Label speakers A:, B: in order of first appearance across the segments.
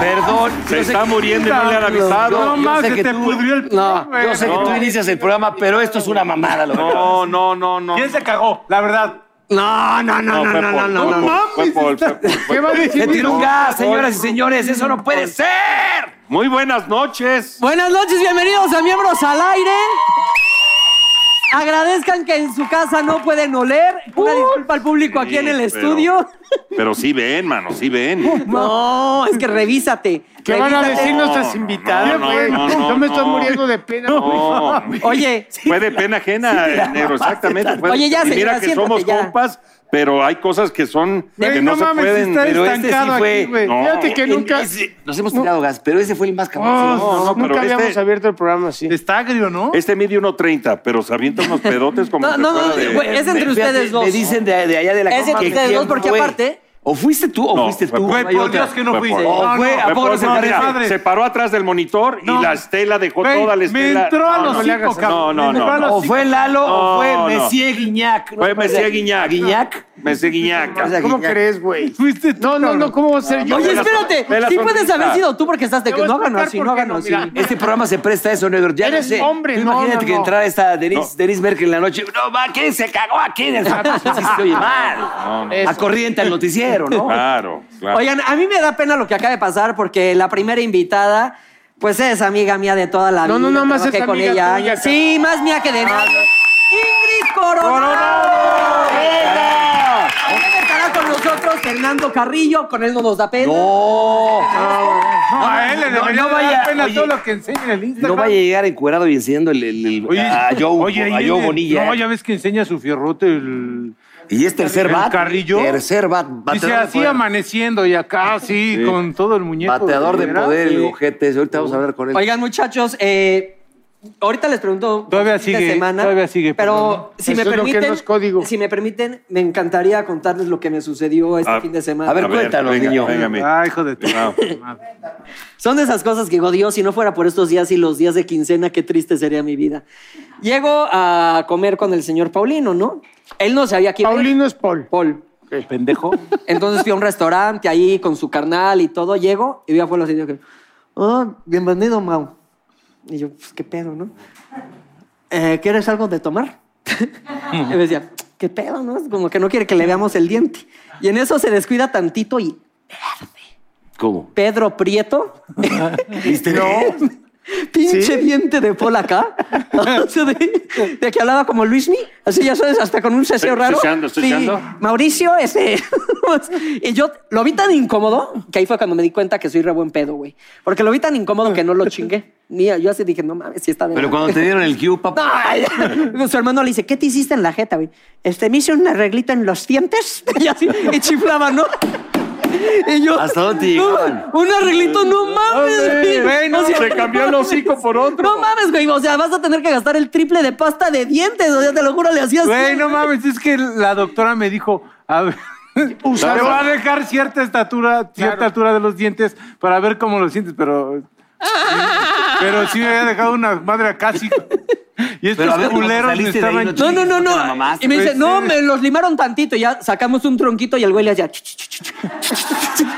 A: Perdón,
B: Se está muriendo y no le han avisado. No más, se te
A: tú-
B: pudrió el
A: No, yo sé que tú inicias el programa, pero esto es una mamada. Lo
B: No, no, no, no.
C: ¿Quién se cagó? La verdad.
A: No, no, no, no, no, no, no, no.
B: Paul, fue Paul, fue Paul, fue
C: ¿Qué va a decir?
A: Tiró un
C: No,
A: gas, señoras y señores, eso no puede ser.
B: Muy buenas noches.
D: Buenas noches, bienvenidos a Miembros al Aire. Agradezcan que en su casa no pueden oler. Una disculpa al público aquí en el
B: pero-
D: estudio.
B: Pero sí ven, mano, sí ven.
D: No, es que revísate.
C: ¿Qué van a
D: Revísate.
C: decir nuestras
B: No,
C: invitadas,
B: no,
C: güey?
B: no, no,
C: Yo me estoy
B: no.
C: muriendo de pena, güey.
B: No,
D: Oye,
B: fue de pena ajena, negro, exactamente. fue-
D: Oye, ya,
B: y mira
D: señora,
B: que
D: siéntate
B: somos
D: ya.
B: compas, pero hay cosas que son que no,
C: no
B: se
C: mames,
B: pueden.
C: está
A: pero este sí
C: estancado
A: fue-
C: aquí, güey.
B: No.
C: Fíjate que
A: En
C: nunca...
A: ese- nos hemos tirado gas, pero ese fue el más cabrón.
C: No,
B: No, no, pero
C: nunca
B: este-
C: habíamos abierto el programa así.
E: Está agrio, ¿no?
B: Este mide 1.30, pero se avienta unos pedotes como
D: No, no, no,
B: de-
D: güey, es entre
A: Me-
D: ustedes
A: fíjate,
D: dos.
A: Me dicen de, de allá de la
D: Es entre
A: que
D: ustedes dos, porque
A: fue.
D: aparte-
A: O fuiste tú o
B: No,
A: fuiste
B: fue
A: tú.
E: Güey,
A: no
E: por
A: otra.
E: Dios que no
B: Fue
E: fuiste.
A: O
E: No,
A: fue,
E: no.
A: ¿a
B: Fue
A: se
E: madre.
B: se paró atrás del monitor
E: No.
B: y la estela dejó toda la
E: me
B: estela.
E: entró a los cinco, cabrón.
B: No, no,
E: Me
B: no.
A: O fue Lalo
B: No,
A: o fue
B: no.
A: Messier Guiñac.
B: Fue Messier Guiñac.
A: Guiñac.
B: Messi Guiñaca.
A: Esa
C: ¿Cómo
A: Guiñac.
C: crees, güey?
E: Fuiste tú,
C: No, no, no, ¿cómo va a ser yo?
D: Oye, espérate. Sí puedes haber sido tú porque estás de que no hagan así,
C: por
D: no hagan así.
A: Este programa se presta a eso, negro. Ya
C: Eres
A: no sé.
C: hombre, no,
A: Imagínate que entrara esta Denise, Merkel en la noche. No, va, ¿quién se cagó aquí? oye mal. Corriente al noticiero, ¿no?
B: Claro, claro.
D: Oigan, a mí me da pena lo que acaba de pasar porque la primera invitada, pues es amiga mía de toda la
C: No,
D: vida.
C: no, no, más
D: trabajé
C: es
D: con
C: amiga
D: ella.
C: tuya.
D: Sí, más mía que de nadie. Ingrid Coronado. También estará con nosotros Fernando Carrillo, con él no nos da pena.
A: No.
E: No, a él le
A: No,
E: debería
A: no
E: dar
A: vaya,
E: pena
A: oye.
E: todo lo que enseña en el Instagram.
A: No vaya a llegar encuerado y enseñando el, el- el-
E: Oye,
A: a Joe,
E: oye,
A: a Joe
E: el-
A: Bonilla.
E: No, ya ves que enseña su fierrote el...
A: y es tercer
E: el
A: bat.
E: Carrillo.
A: Tercer bat.
E: Dice
A: de
E: así
A: poder.
E: amaneciendo y acá así
B: Sí.
E: con todo el muñeco.
A: Bateador de
E: ¿verdad?
A: poder, el
E: Sí.
A: ojete. ese. Ahorita vamos a hablar con él.
D: Oigan, muchachos, eh, ahorita les pregunto.
E: Todavía sigue,
D: semana,
E: todavía sigue,
D: Pero si me permiten,
C: no es código.
D: si me permiten, me encantaría contarles lo que me sucedió este
B: A-
D: fin de semana.
A: a ver, cuéntanos,
B: venga,
A: niño.
B: venga,
E: Ah, hijo de tu
B: Ah.
D: Son de esas cosas que digo, Dios, si no fuera por estos días y los días de quincena, qué triste sería mi vida. Llego a comer con el señor Paulino, ¿no? Él no sabía quién era.
C: Paulino es Paul.
D: Paul.
E: Pendejo.
D: Entonces fui a un restaurante ahí con su carnal y todo. Llego y vi a Paul así. que, oh, bienvenido, Mau. Y yo, pues, ¿qué pedo, no? "Eh, ¿Quieres algo de tomar? y me decía, ¿qué pedo, no? Es Como que no quiere que le veamos el diente. Y en eso se descuida tantito y
A: ¿Cómo?
D: Pedro Prieto.
A: ¿Viste?
D: No. Pinche diente de Paul acá. O sea, de, de que hablaba como Luismi. Así ya sabes, hasta con un
B: Estoy
D: raro.
B: ceseando, estoy
D: Sí. Mauricio, ese. y yo lo vi tan incómodo que ahí fue cuando me di cuenta que soy re buen pedo, güey. Porque lo vi tan incómodo que no lo chingué. Mía, yo así dije, no mames, si está de.
A: Pero cuando te dieron el cue, papá.
D: Su hermano le dice, ¿qué te hiciste en la jeta, güey? Este, me hice un arreglito en los dientes. Y así, y chiflaba, ¿no? Y yo,
A: ¿Hasta dónde
D: no, un arreglito, no mames, güey.
E: Güey, no,
D: O sea,
B: Se cambió el hocico por otro.
D: no mames, güey. O sea, vas a tener que gastar el triple de pasta de dientes. O sea, te lo juro, le hacías.
E: Güey, no mames, es que la doctora me dijo, a ver, te va a dejar cierta estatura, cierta altura de los dientes para ver cómo lo sientes, pero pero sí me había dejado una madre acá así. Y estos
A: ver,
E: culeros me
A: ahí,
E: estaban
A: no
D: No, no, no. Y me dice,
E: Pues,
D: no, me los limaron tantito. Y ya sacamos un tronquito y el güey le hacía. ch, ch, ch, ch.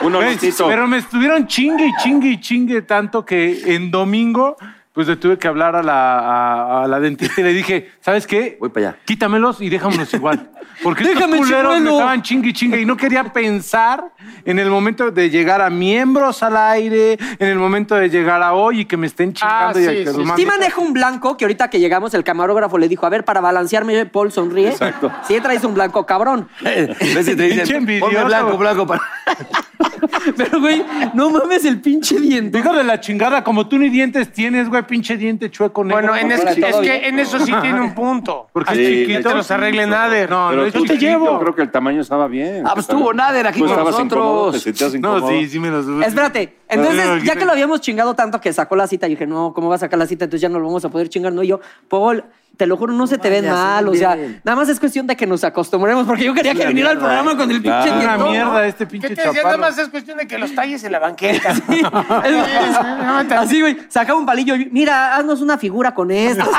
B: Un
E: Güey,
B: olorcito.
E: Pero me estuvieron chingue y chingue y chingue tanto que en domingo, pues le tuve que hablar a la, a, a la dentista y le dije, ¿sabes qué?
A: Voy para allá.
E: Quítamelos y déjamelos igual. Porque
D: Déjame,
E: estos culeros me
D: chimuelo.
E: estaban chingue y chingue y no quería pensar en el momento de llegar a miembros al aire, en el momento de llegar a hoy y que me estén chingando y
C: sí,
E: a que
C: sí,
E: los
C: sí.
D: maneja un blanco que ahorita que llegamos el camarógrafo le dijo, a ver, para balancearme, Paul sonríe.
A: Exacto.
D: Sí traes un blanco cabrón.
A: ¿Ves si te
E: Pinche
A: dicen,
E: envidioso.
A: ponme blanco, blanco para...
D: Pero, güey, no mames el pinche diente.
E: Hijo de la chingada, como tú ni dientes tienes, güey, pinche diente chueco negro.
C: Bueno, en es, que en eso sí tiene un punto.
E: Porque
B: Sí,
E: es chiquito.
C: te los arregle Nader.
E: No,
B: Pero
E: no es
B: tú te llevo. Yo creo que el tamaño estaba bien.
A: Ah, pues estuvo Nader aquí
B: Tú
A: con
B: estabas incómodo, te
A: nosotros.
E: No, sí, sí me los
D: Espérate, entonces, ya que lo habíamos chingado tanto que sacó la cita, yo dije, no, ¿cómo va a sacar la cita? Entonces ya no lo vamos a poder chingar, no. Y yo, Paul, te lo juro, no se te ven
A: vayas,
D: mal. O
A: ven
D: sea,
A: bien.
D: nada más es cuestión de que nos acostumbremos, porque yo quería que viniera al programa con el pinche
B: Claro.
E: Una
D: dientón, ¿no?
E: mierda este
C: ¿Qué
E: pinche
C: te decía? Nada más es cuestión de que los talles en la banqueta.
D: Así, güey, sacaba un palillo. y, Mira, haznos una figura con esto.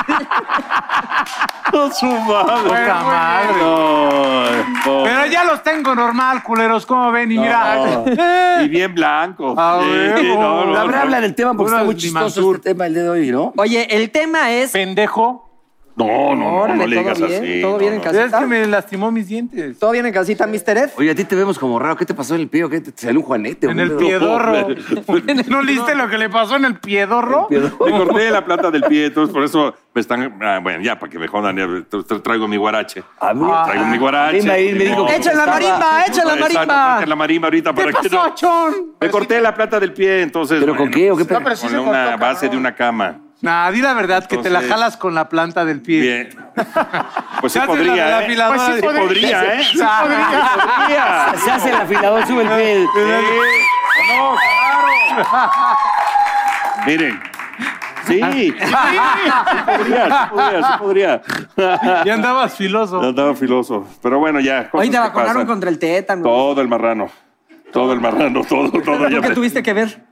B: Su madre.
E: Poca madre.
B: No, no.
E: Pero ya los tengo normal, culeros, ¿cómo ven? Y mira.
B: Y bien blanco.
E: Ah,
B: Sí,
E: huevo.
B: no,
A: habla del tema porque está muy chistoso este tema el día de hoy, ¿no?
D: Oye, el tema es.
E: Pendejo.
B: No, no, no,
D: Órale,
B: no le
D: todo
B: digas
D: bien,
B: así.
D: todo
B: no,
D: bien en casa.
E: Es que me lastimó mis dientes.
D: ¿Todo bien en casita, Mr. Ed?
A: Oye, a ti te vemos como raro. ¿Qué te pasó en el pie? ¿Qué te, te salió un juanete?
E: En
A: un
E: el
A: dedo?
E: piedorro. ¿No leíste lo que le pasó en el piedorro?
B: Me corté la plata del pie, entonces por eso me están. ah, bueno, ya, para que me jodan, traigo mi guarache.
A: A mí,
B: Traigo mi guarache.
A: a mí me- dijo
D: ¡Echa la marimba! ¡Echa la marimba!
B: saca la marimba ahorita para que no.
E: Chon?
B: Me corté la plata del pie, entonces.
A: ¿Pero con qué o qué?
B: Con una base de una cama.
E: Nah, di la verdad, que te la
B: Entonces-
E: jalas con la planta del pie.
B: Bien. Pues sí
E: la de
B: podría, ¿eh? Pues sí
E: sí
B: podría, ¿eh? Sí
E: podría.
B: podría.
A: Se hace el afilador, sube el pie.
B: No, claro. Miren. Sí, sí, sí podría, sí podría, sí podría.
E: Y andabas filoso.
B: Andaba filoso. Pero bueno, ya. cosas
D: Hoy te
B: que
D: vacunaron
B: pasan.
D: contra el tétano.
B: Todo el marrano. Todo el marrano, todo, todo.
D: ¿Tú
B: ya
D: qué
B: me-
D: tuviste que ver?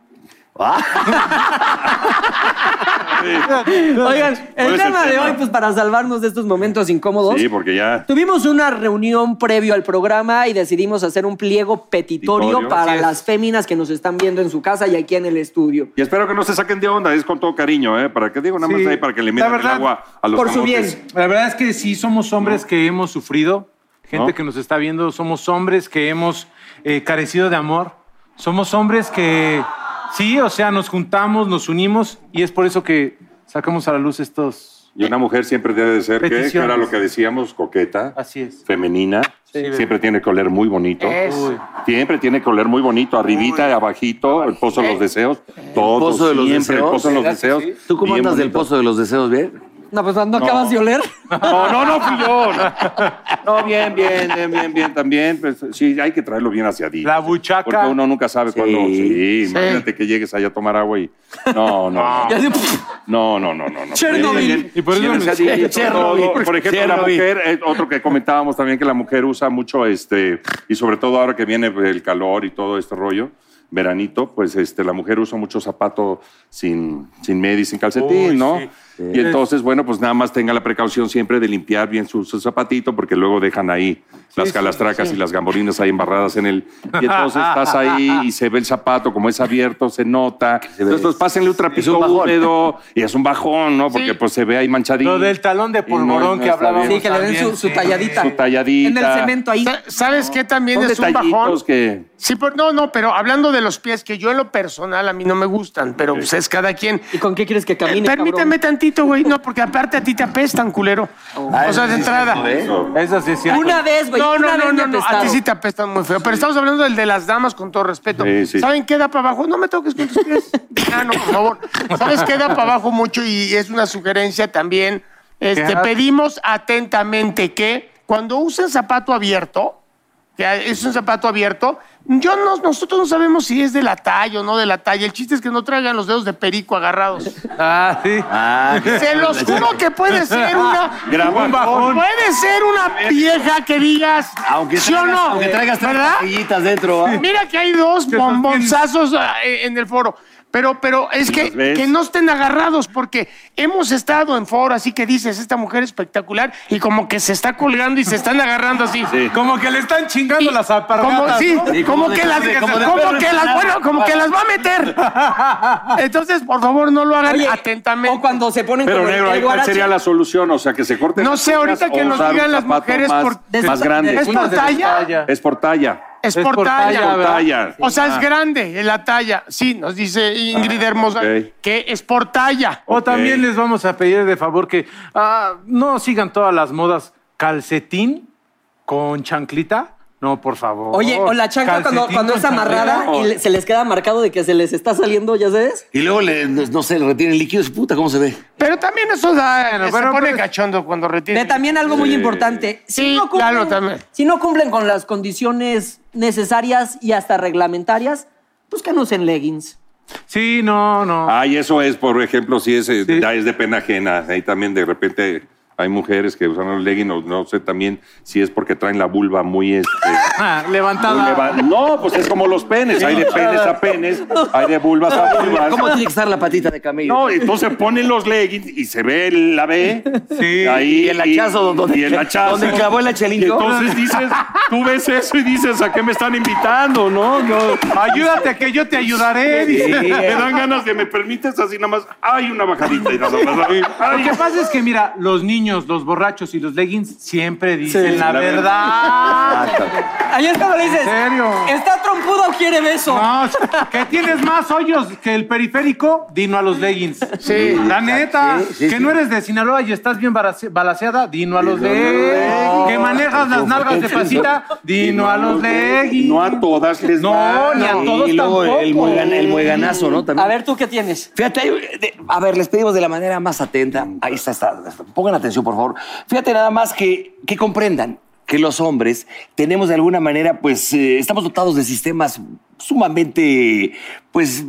B: Sí.
D: Oigan, el
B: ¿Cuál es
D: tema de
B: tema?
D: hoy, pues para salvarnos de estos momentos incómodos,
B: Sí, porque ya.
D: tuvimos una reunión previo al programa y decidimos hacer un pliego petitorio para las féminas que nos están viendo en su casa y aquí en el estudio.
B: Y espero que no se saquen de onda, es con todo cariño, ¿eh? Para que digo nada más
E: Sí.
B: ahí, para que le metan el agua a los
D: por su bien.
E: La verdad es que sí somos hombres que hemos sufrido, gente
B: ¿No?
E: que nos está viendo, somos hombres que hemos eh, carecido de amor, somos hombres que sí, o sea, nos juntamos, nos unimos y es por eso que sacamos a la luz estos.
B: Y una mujer siempre debe de ser, ¿qué? Que era lo que decíamos, coqueta,
E: Así es.
B: femenina. siempre tiene que oler muy bonito.
C: Eso.
B: Siempre tiene que oler muy bonito, arribita y abajito, el pozo de los deseos. Todo,
A: pozo de los
B: siempre,
A: deseos?
B: el pozo de los
A: ¿Verdad que
B: deseos.
A: ¿Tú cómo andas del pozo de los deseos, bien?
D: No, pues no, acabas de oler.
B: No, no, no fui yo. No, No, bien, bien, bien, bien, bien, también. Pues, sí, hay que traerlo bien hacia ti.
E: La buchaca.
B: Porque uno nunca sabe
A: Sí.
B: cuándo. Sí, imagínate que llegues allá a tomar agua y. No, no. No, no, no, no. no.
D: Chernobyl.
E: Y por eso me-
A: Chernobyl.
B: todo. Por ejemplo, la mujer, eh, otro que comentábamos también que la mujer usa mucho este, y sobre todo ahora que viene el calor y todo este rollo, veranito, pues este, la mujer usa mucho zapato sin, sin media y sin calcetín,
E: Uy,
B: ¿no?
E: sí.
B: Y entonces, bueno, pues nada más tenga la precaución siempre de limpiar bien su, su zapatito, porque luego dejan ahí las calastracas
E: sí.
B: y las gambolinas ahí embarradas en el. Y entonces estás ahí y se ve el zapato, como es abierto, se nota. Entonces, pues pásenle un trapito
A: bajón.
B: húmedo y es un bajón, ¿no? Porque pues se ve ahí manchadito.
E: Lo del talón de polvorón
B: no
E: que hablábamos.
D: Sí, que le den su, talladita.
B: Su talladita.
D: En el cemento ahí.
C: Sa- ¿Sabes qué también es un bajón?
B: que.
C: Sí, pero, no, no, pero hablando de los pies, que yo en lo personal a mí no me gustan, pero pues es cada quien.
D: ¿Y con qué quieres que camine,
C: Permíteme tantito, güey. No, porque aparte a ti te apestan, culero. o sea, de entrada.
E: Eso sí es cierto.
D: Una vez, güey.
C: No, no, no, no, no, a ti sí te apestan muy feo. Pero estamos hablando del de las damas con todo respeto.
B: Sí, sí.
C: ¿Saben qué da para abajo? No me toques con tus pies. Ah, no, por favor. ¿Sabes qué da para abajo mucho? Y es una sugerencia también. Este, pedimos atentamente que cuando usen zapato abierto, que es un zapato abierto, yo no, nosotros no sabemos si es de la talla o no de la talla. El chiste es que no traigan los dedos de perico agarrados.
E: Ah, sí.
C: Se los juro que puede ser una.
E: Un bajón.
C: Puede ser una vieja que digas.
A: Aunque
C: ¿Sí o
A: traigas,
C: no?
A: aunque traigas tres
C: ¿Verdad?
A: dentro. ¿ah?
C: Mira que hay dos bombonzazos ah, en el foro. Pero, pero es que, que no estén agarrados, porque hemos estado en foro, así que dices, esta mujer espectacular, y como que se está colgando y se están agarrando así.
E: Como que le están chingando
C: Y
E: las
C: como,
E: alpargatas.
C: sí,
E: ¿no?
A: Sí,
C: como,
A: como
C: que las,
A: como de
C: como que las, bueno, como que las va a meter. Entonces, por favor, no lo hagan
D: Oye,
C: atentamente.
D: O cuando se ponen
B: Pero
D: como el-
B: negro,
D: el
B: ¿ahí ¿cuál sería la solución? O sea, que se corten
C: No sé, ahorita que nos digan las mujeres
B: más,
C: por-
B: más
D: de-
B: grande.
C: ¿Es por talla?
B: Es por talla.
C: Es
E: Es
C: por
E: por
C: talla.
E: talla,
B: Por talla.
C: O sea, es grande la talla. Sí, nos dice Ingrid Hermosa
B: ok.
C: que es por talla.
E: O también les vamos a pedir de favor que ah, no sigan todas las modas calcetín con chanclita. No, por favor.
D: Oye, o la chancla cuando, cuando es amarrada y le- se les queda marcado de que se les está saliendo, ¿ya sabes?
A: Y luego, le, no sé, le retienen líquidos. Puta, ¿cómo se ve?
C: Pero también eso da,
E: Bueno,
C: se
E: pero-
C: pone
E: pero-
C: cachondo cuando retiene.
D: Ve, también algo muy importante. Si
C: Sí,
D: no cumplen,
C: claro, también.
D: Si no cumplen con las condiciones necesarias y hasta reglamentarias, pues que no usen leggings.
E: Sí, no, no.
B: Ay, eso es, por ejemplo, si es, eh,
E: Sí.
B: ya es de pena ajena. Ahí también de repente hay mujeres que usan los leggings, no, no sé también si es porque traen la vulva muy... Este,
E: Ah,
B: muy
E: levantada.
B: leva- No, pues es como los penes. Hay de penes a penes, hay de vulvas a vulvas.
A: ¿Cómo tiene que estar la patita de camello?
B: No, entonces ponen los leggings y se ve la B.
E: Sí.
B: Ahí,
A: Y el hachazo, donde-
B: y el hachazo.
A: donde clavó el hachelingo.
B: Y entonces dices, tú ves eso y dices, ¿a qué me están invitando? No, no.
E: Ayúdate que yo te ayudaré. dice.
B: Me dan ganas de, ¿me permites así nada más? Hay una bajadita y nada más.
E: Lo que pasa es que, mira, los niños, los borrachos y los leggings siempre dicen
D: Sí.
E: la,
B: La
E: verdad.
D: Ahí es cuando le dices,
E: ¿En serio?
D: ¿está trompudo o quiere beso?
E: No, que tienes más hoyos que el periférico, dino a los leggings.
C: Sí.
E: La neta,
A: Sí, sí,
E: que
A: sí.
E: no eres de Sinaloa y estás bien balace- balaseada, dino a los leggings. Que manejas las nalgas de pasita, dino a los leggings.
B: No a todas les
E: No,
B: va.
E: ni a todos
A: y luego
E: tampoco.
A: el, muegan- el mueganazo, ¿no? También.
D: A ver, ¿tú qué tienes?
A: Fíjate, de- a ver, les pedimos de la manera más atenta. Ahí está, está. Pongan atención, por favor. Fíjate nada más que, que comprendan que los hombres tenemos de alguna manera, pues, eh, estamos dotados de sistemas sumamente, pues,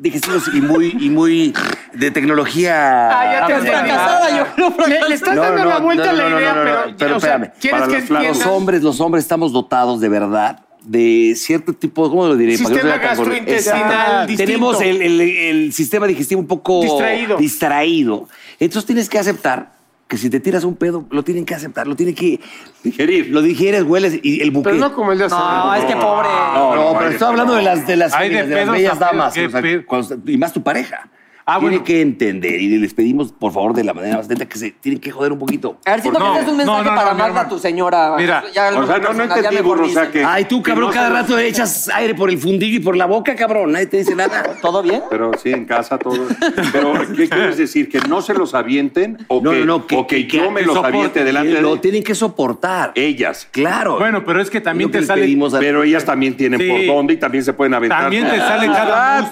A: digestivos y muy, y muy de tecnología.
C: Ah, ya te entendí.
D: fracasada, yo creo
C: Le, le estás
A: No,
C: dando
A: no,
C: la vuelta
A: no,
C: a la
A: no, no,
C: idea,
A: no, no,
C: pero,
A: no, pero
C: o sea,
A: espérame.
C: ¿quieres
B: Para
C: que
B: los- para
C: entiendas?
A: Los hombres, los hombres estamos dotados de verdad de cierto tipo, ¿cómo lo diré? No
C: Sistema
A: sea
C: gastrointestinal
A: Exacto.
C: distinto.
A: Tenemos el, el- el sistema digestivo un poco
C: Distraído.
A: distraído. Entonces tienes que aceptar que si te tiras un pedo, lo tienen que aceptar, lo tienen que
B: Digerir.
A: Lo digieres, hueles y el buque.
C: Pero no como el de hace
D: No, es que pobre.
A: No, no, pero estoy hablando de las de las,
E: Hay de
A: féminas, de las
E: pedos
A: bellas damas, o sea, cuando- y más tu pareja.
E: Ah,
A: Tiene
E: bueno.
A: que entender y les pedimos, por favor, de la manera más atenta que se tienen que joder un poquito.
D: A ver, siento
E: No,
D: que este es un mensaje
E: no, no,
D: para
E: hermano.
D: tu señora.
E: Mira,
D: Ya
B: O sea, no, no entendí, burro, o sea,
D: dicen.
B: que...
A: Ay, tú, cabrón, cada rato echas aire por el fundillo y por la boca, cabrón. Nadie te dice nada.
D: ¿Todo bien?
B: Pero sí, en casa todo. Pero, ¿qué quieres decir? ¿Que no se los avienten? ¿O
A: No,
B: que,
A: no, no, que-
B: o que
A: que-
B: yo me
E: que
B: los
E: soporten.
B: aviente delante de
A: Lo tienen que soportar.
B: ellas?
A: Claro.
E: Bueno, pero es que también te sale.
B: Pero ellas también tienen por dónde y también se pueden aventar.
E: También te sale cada.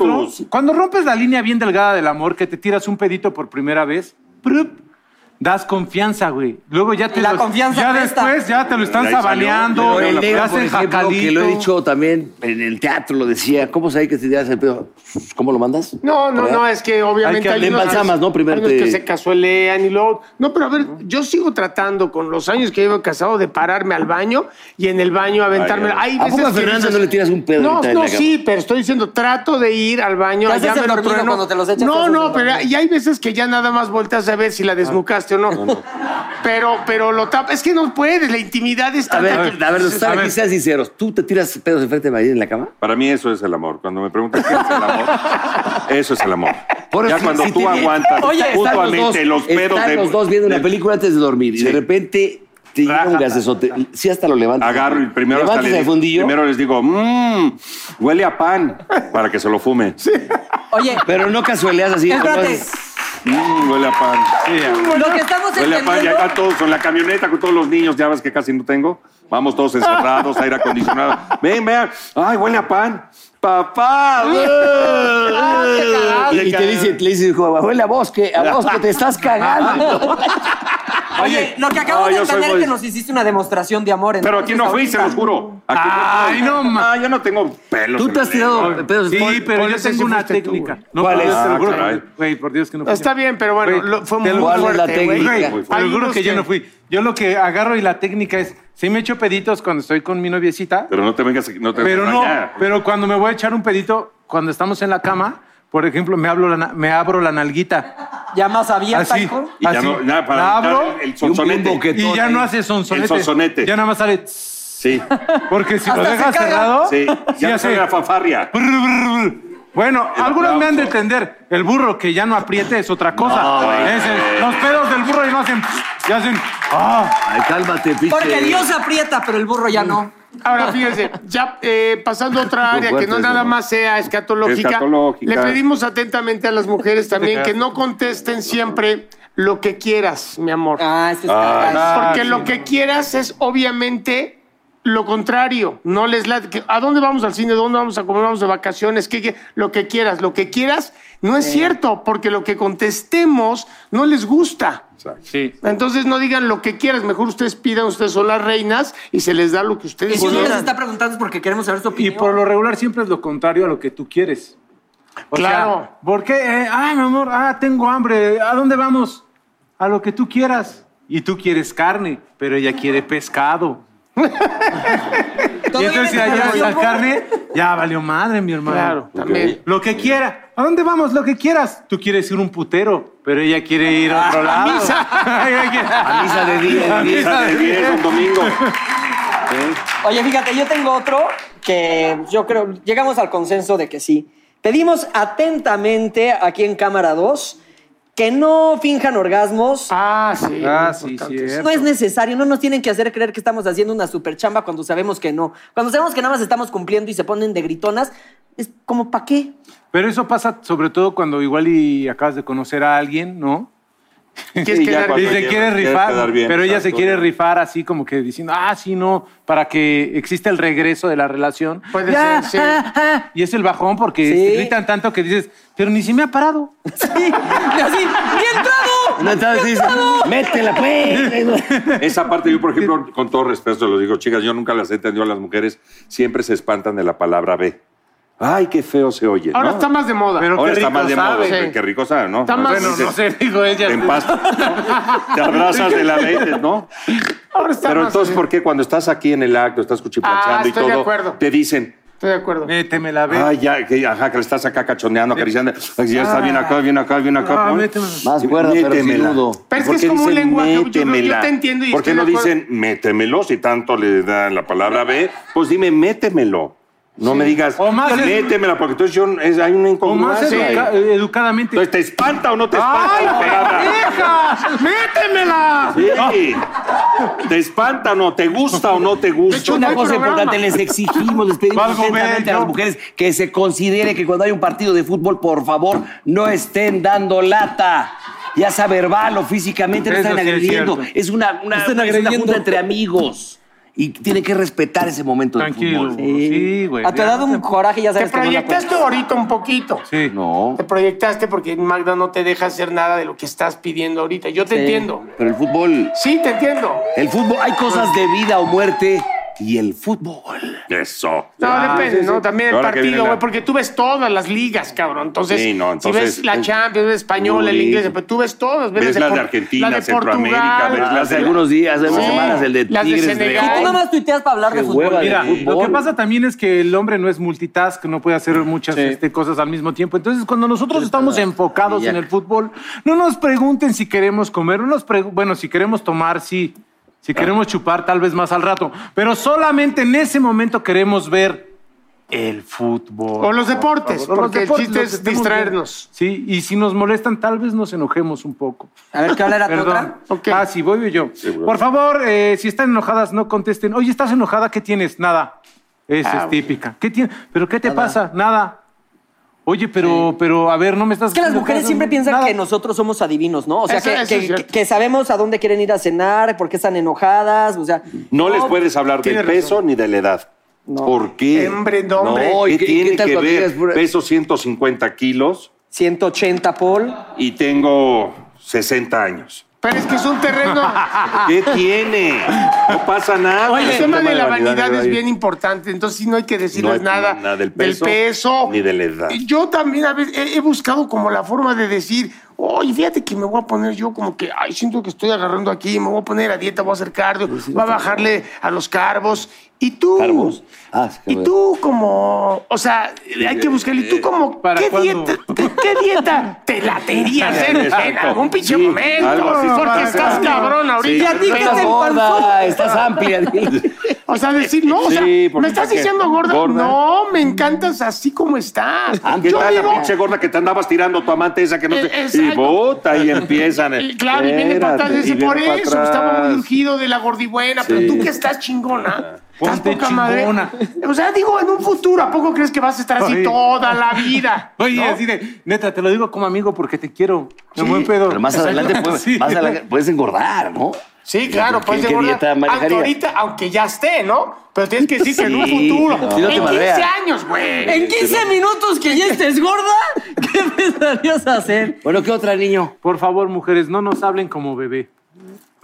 E: Cuando rompes la línea bien delgada del amor, que te tiras un pedito por primera vez, ¡prup! Das confianza, güey. Luego ya te
D: La
E: lo-
D: confianza
E: Ya
D: presta.
E: después ya te lo están
A: Pero el negro, por
E: hacen
A: ejemplo,
E: jacalito.
A: que lo he dicho también en el teatro, lo decía. ¿Cómo sabes que te tiras el pedo? ¿Cómo lo mandas?
C: No, no, no, es que obviamente
E: Hay que-
C: hay
A: le
C: unos,
A: embalsamas, ¿no? Primero
C: hay unos
A: te-
C: que se casuelean y luego... No, pero a ver, yo sigo tratando con los años que llevo casado de pararme al baño y en el baño aventarme...
B: Ay,
C: Hay
A: ¿A
C: veces
A: poco a
C: que
A: Fernando
C: dices-
A: no le tiras un pedo
C: No,
A: ahorita en
C: no,
A: la cama?
C: sí, pero estoy diciendo, trato de ir al baño.
D: Te
C: allá
D: haces el
C: me lo
D: dormido
C: trueno.
D: cuando te los echas, te
C: No,
D: haces
C: no, pero
D: dormido.
C: y hay veces que ya nada más volteas a ver si la desnucaste o no. Pero, pero lo tapa... Es que no puedes, la intimidad es
A: A ver, a ver, los
E: A ver.
A: aquí sean sinceros. ¿Tú te tiras pedos enfrente de María en la cama?
B: Para mí eso es el amor. Cuando me preguntan qué es el amor, eso es el amor.
A: Por
B: ya
A: eso,
B: cuando
A: si
B: tú
A: te-
B: aguantas
D: Oye,
A: Están los dos,
B: mutuamente los, pedos
A: están
B: de...
A: los dos viendo una
B: de-
A: película antes de dormir y de
B: Sí.
A: repente te llega un gasesote. Sí, hasta lo levantas.
B: Agarro y primero, hasta
A: levantas
B: le-
A: el fundillo.
B: primero les digo, mmm, huele a pan, para que se lo fume.
D: Oye,
A: Pero no casueleas así.
D: Espérate.
B: Mmm, huele a pan.
D: lo que estamos
B: Huele a pan, ya van todos con la camioneta, con todos los niños, ya ves que casi no tengo. Vamos todos encerrados, aire acondicionado. Ven, vean. Ay, huele a pan. Papá.
A: Y, y te dice, le dice, hijo, huele a bosque, a bosque, te estás cagando.
D: Oye, lo que acabo
B: no,
D: de entender es que nos hiciste una demostración de amor.
B: Pero aquí no fui, se los juro. Aquí
E: Ay,
B: fui.
E: no, ma-
B: Ah, yo no tengo pelos.
A: Tú te has tirado pedos.
E: Sí, pero yo tengo una
C: tú,
E: técnica.
A: ¿Cuál
E: pero
A: es?
B: Ah,
E: que- Güey, por Dios que no fui.
C: Está bien, pero bueno,
E: Güey,
C: lo- fue muy
E: lo-
A: ¿Cuál es la
C: fuerte, güey.
A: técnica?
E: Güey, te
C: Hay
E: lo juro que yo no fui. Yo lo que agarro y la técnica es, sí me echo peditos cuando estoy con mi noviecita,
B: Pero no te vengas, no te
E: pero no, pero cuando me voy a echar un pedito, cuando estamos en la cama, por ejemplo, me, hablo la me abro la nalguita.
D: Ya más abierta,
E: Así.
D: hijo.
B: Y ya no, nada, para
E: la abro
B: el sonsonete.
E: y ya no hace sonsonete.
B: El sonsonete.
E: Ya nada más sale. tss,
B: Sí,
E: Porque si lo
D: se
E: dejas cerrado.
B: sí. Ya no
E: hace-
B: sale la fanfarria.
E: brr, brr, brr. Bueno,
B: El
E: algunos me han de entender. El burro que ya no apriete es otra cosa.
B: No, güey.
E: Es el- los pedos del burro y no hacen. Y hacen. ¡Ah!
A: Ay, cálmate, pinche.
D: Porque Dios aprieta, pero el burro ya no.
C: Ahora fíjense, ya eh, pasando a otra área que no
A: eso,
C: nada más sea escatológica,
B: Escatológica.
C: le pedimos atentamente a las mujeres también que no contesten siempre lo que quieras, mi amor.
D: Ah, ese es
B: Ah.
C: Porque lo que quieras es obviamente lo contrario. No les la- ¿A dónde vamos al cine? ¿Dónde vamos a comer? ¿Vamos de vacaciones? ¿Qué, qué? Lo que quieras. Lo que quieras no es cierto, porque lo que contestemos no les gusta.
E: Sí.
C: Entonces no digan lo que quieras. Mejor ustedes pidan, ustedes son las reinas y se les da lo que
D: Y
C: ustedes
D: si uno les
C: quieran.
D: está preguntando es porque queremos saber su
E: Y
D: opinión.
E: por lo regular siempre es lo contrario a lo que tú quieres. O
C: Claro.
E: sea, ¿por qué? Eh, ah, mi amor, ah, tengo hambre. ¿A dónde vamos? A lo que tú quieras. Y tú quieres carne, pero ella quiere pescado. Y entonces allá la carne, ya valió madre, mi hermano.
C: Claro, también.
E: Lo que quiera. ¿A dónde vamos? Lo que quieras. Tú quieres ir un putero, pero ella quiere ir a otro lado. Ella quiere-
A: A misa de día,
E: A
A: día.
B: Misa de 10 un domingo.
D: Oye, fíjate, yo tengo otro que yo creo, llegamos al consenso de que sí. Pedimos atentamente aquí en Cámara 2 que no finjan orgasmos.
C: Ah, sí.
E: Ah, sí, cierto.
D: No es necesario, no nos tienen que hacer creer que estamos haciendo una super chamba cuando sabemos que no. Cuando sabemos que nada más estamos cumpliendo y se ponen de gritonas, es como ¿para qué?
E: Pero eso pasa sobre todo cuando igual y acabas de conocer a alguien, ¿no?
C: ¿Quieres quedar
B: cuando
E: se quiere rifar,
B: quedar bien,
E: pero ella se quiere rifar así como que diciendo, ah, sí, no, para que exista el regreso de la relación.
C: Puede
E: Ya,
C: ser, sí.
E: ah, ah. Y es el bajón porque
D: Sí.
E: te gritan tanto que dices, pero ni se me ha parado.
D: Sí, y así, ¡bien entrado!
A: No, entonces dice, métela, pues.
B: Esa parte, yo, por ejemplo, con todo respeto, lo digo, chicas, yo nunca las he entendido a las mujeres, siempre se espantan de la palabra B. Ay, qué feo se oye.
C: Ahora
B: ¿no?
C: está más de moda.
E: Pero
B: Ahora
E: qué
B: está
E: rico
B: más de moda,
E: sabe.
B: qué- rico sabe, ¿no?
C: Está más-
E: Bueno, no sé, dijo ella.
B: Te empastas, ¿no? Te abrazas de la ley, ¿no?
C: Ahora está
B: Pero
C: más
B: entonces,
C: de-
B: ¿por qué cuando estás aquí en el acto, estás cuchiplanchando
C: Ah,
B: y
C: estoy de
B: todo,
C: acuerdo.
B: te dicen,
C: Estoy de acuerdo.
E: Méteme la ve.
B: ay, ya, que, ajá, que le estás acá cachondeando, acariciando, ay, ya está bien acá, bien acá, bien acá.
E: Ah,
B: ¿no?
E: métemela.
A: Más cuerda, pero sin
B: Métemela.
A: nudo.
C: Pero es
B: ¿Por
C: que
B: qué
C: es como un lenguaje, yo- yo-
B: métemela?
C: te entiendo y
B: ¿Por qué no dicen métemelo si tanto le dan la palabra B? Pues dime, métemelo. No me digas,
E: O más
B: métemela, porque entonces yo, es- hay una
E: O más
B: incongruencia.
E: educa-
B: ahí.
E: eh, educadamente.
B: Entonces, ¿te espanta o no te espanta
E: ¡Ay, hija! ¡Métemela!
B: Sí. ¿Te espanta o no? ¿Te gusta o no te gusta?
C: hecho,
A: Una
C: no
A: cosa
C: programa.
A: importante, les exigimos, les pedimos atentamente a las mujeres que se considere que cuando hay un partido de fútbol, por favor, no estén dando lata. Ya sea verbal o físicamente, no están
E: sí es
A: agrediendo. Es una, una,
D: Están
A: es una
D: agrediendo.
A: junta entre amigos. Y tiene que respetar ese momento
E: Tranquilo.
A: del fútbol.
E: Sí, güey.
D: A tu edad un coraje ya
C: Te
D: sabes que no la
C: proyectaste ahorita un poquito.
E: Sí.
A: No,
C: Te proyectaste porque Magda no te deja hacer nada de lo que estás pidiendo ahorita. Yo te
D: Sí.
C: entiendo.
A: pero el fútbol,
C: Sí, te entiendo.
A: el fútbol, hay cosas de vida o muerte y el fútbol.
B: Eso.
C: No,
B: Ah,
C: depende,
B: sí,
C: ¿no? También el
B: Ahora
C: partido,
B: la-
C: güey, porque tú ves todas las ligas, cabrón. Entonces,
B: Sí, no, entonces-
C: si ves la Champions, ves español, el inglés, pero tú ves todas. Ves,
B: Ves
C: las
B: de Argentina,
C: la de
B: Centroamérica,
C: Portugal,
B: ves las
A: Hace
B: de-
A: algunos días, hace unas
C: Sí.
A: semanas, el de
C: Las de
A: Tigres de
C: Senegal.
D: Tú
A: Oro.
D: nada más tuiteas para hablar
A: Qué
D: de fútbol.
A: de
E: Mira,
A: fútbol.
E: lo que pasa también es que el hombre no es multitask, no puede hacer muchas este, cosas al mismo tiempo. Entonces, cuando nosotros estamos enfocados en el fútbol, no nos pregunten si queremos comer, no nos bueno, si queremos tomar, sí. Si queremos chupar, tal vez más al rato. Pero solamente en ese momento queremos ver el fútbol.
C: O los deportes,
E: Por favor,
C: porque el
E: deportes,
C: chiste
E: lo
C: es distraernos.
E: Sí, y si nos molestan, tal vez nos enojemos un poco.
D: A ver, ¿qué hablar a tu
E: Perdón.
D: otra?
C: Ok.
E: Ah, sí, voy yo. Por favor, eh, si están enojadas, no contesten. Oye, ¿estás enojada? ¿Qué tienes? Nada. Esa
C: Ah,
E: es típica. ¿Qué tiene? ¿Pero qué te pasa? Nada. Oye, pero, pero, a ver, no me estás...
D: Es que las mujeres siempre piensan
E: Nada.
D: que nosotros somos adivinos, ¿no? O sea,
C: Eso-
D: que,
C: eso
D: que- sabemos a dónde quieren ir a cenar, por qué están enojadas, o sea...
B: No les puedes hablar del peso ni de la edad. ¿Por qué?
C: Hombre, no, hombre.
A: No,
B: ¿Qué
A: ¿y qué-
B: tiene
A: qué
B: que ver? Peso 150 kilos
D: 180, Paul.
B: y tengo 60 años.
C: Pero es que es un terreno.
B: ¿Qué tiene? No pasa nada.
C: Oye, el
B: Es
C: tema
B: un
C: de la vanidad
B: vanidad
C: es bien importante, entonces sí no hay que decirles
B: No hay
C: nada,
B: nada del peso, ni de la edad.
C: Yo también a veces he, he buscado como la forma de decir, oye, fíjate que me voy a poner yo como que, ay, siento que estoy agarrando aquí, me voy a poner a dieta, voy a hacer cardio, voy a bajarle a los carbos. Y tú.
A: Carbos. Ah,
C: Y tú como, o sea, hay que buscarle. ¿Y tú como
E: ¿Para
C: qué dieta, qué, qué dieta te laterías en, en algún pinche
B: Sí,
C: momento?
B: así.
C: Porque estás cabrón ahorita.
D: Sí. ¿Y a ti qué
A: Estás gorda, estás amplia.
C: O sea, decir, no, o sea,
B: Sí,
C: ¿me estás diciendo gorda?
B: ¿Gorda?
C: No, me encantas así como estás.
B: Ah, ¿Qué
C: Yo
B: tal
C: digo-
B: la pinche gorda que te andabas tirando tu amante esa que no
C: Eh,
B: te... Y y empiezan.
C: Y claro, y viene para atrás, dice, por
B: para
C: eso, estaba muy urgido de la gordibuena, pero tú que estás chingona. Estás poca madre. O sea, digo, en un futuro, ¿a poco crees que vas a estar así
E: Oye.
C: toda la vida?
E: Oye,
C: ¿No?
E: así de, neta, te lo digo como amigo porque te quiero. De buen pedo.
A: Pero más adelante puedes,
E: Sí.
A: más adelante puedes engordar, ¿no?
C: Sí, claro,
A: ¿Qué-
C: pues de
A: qué
C: gorda, aunque ahorita, aunque ya esté, ¿no? Pero tienes que decir que en un futuro,
A: si no te
C: en 15
A: madreas.
C: años, güey.
D: En 15 minutos que ya estés gorda, ¿qué empezarías a hacer?
A: Bueno, ¿qué otra, niño?
E: Por favor, mujeres, no nos hablen como bebé.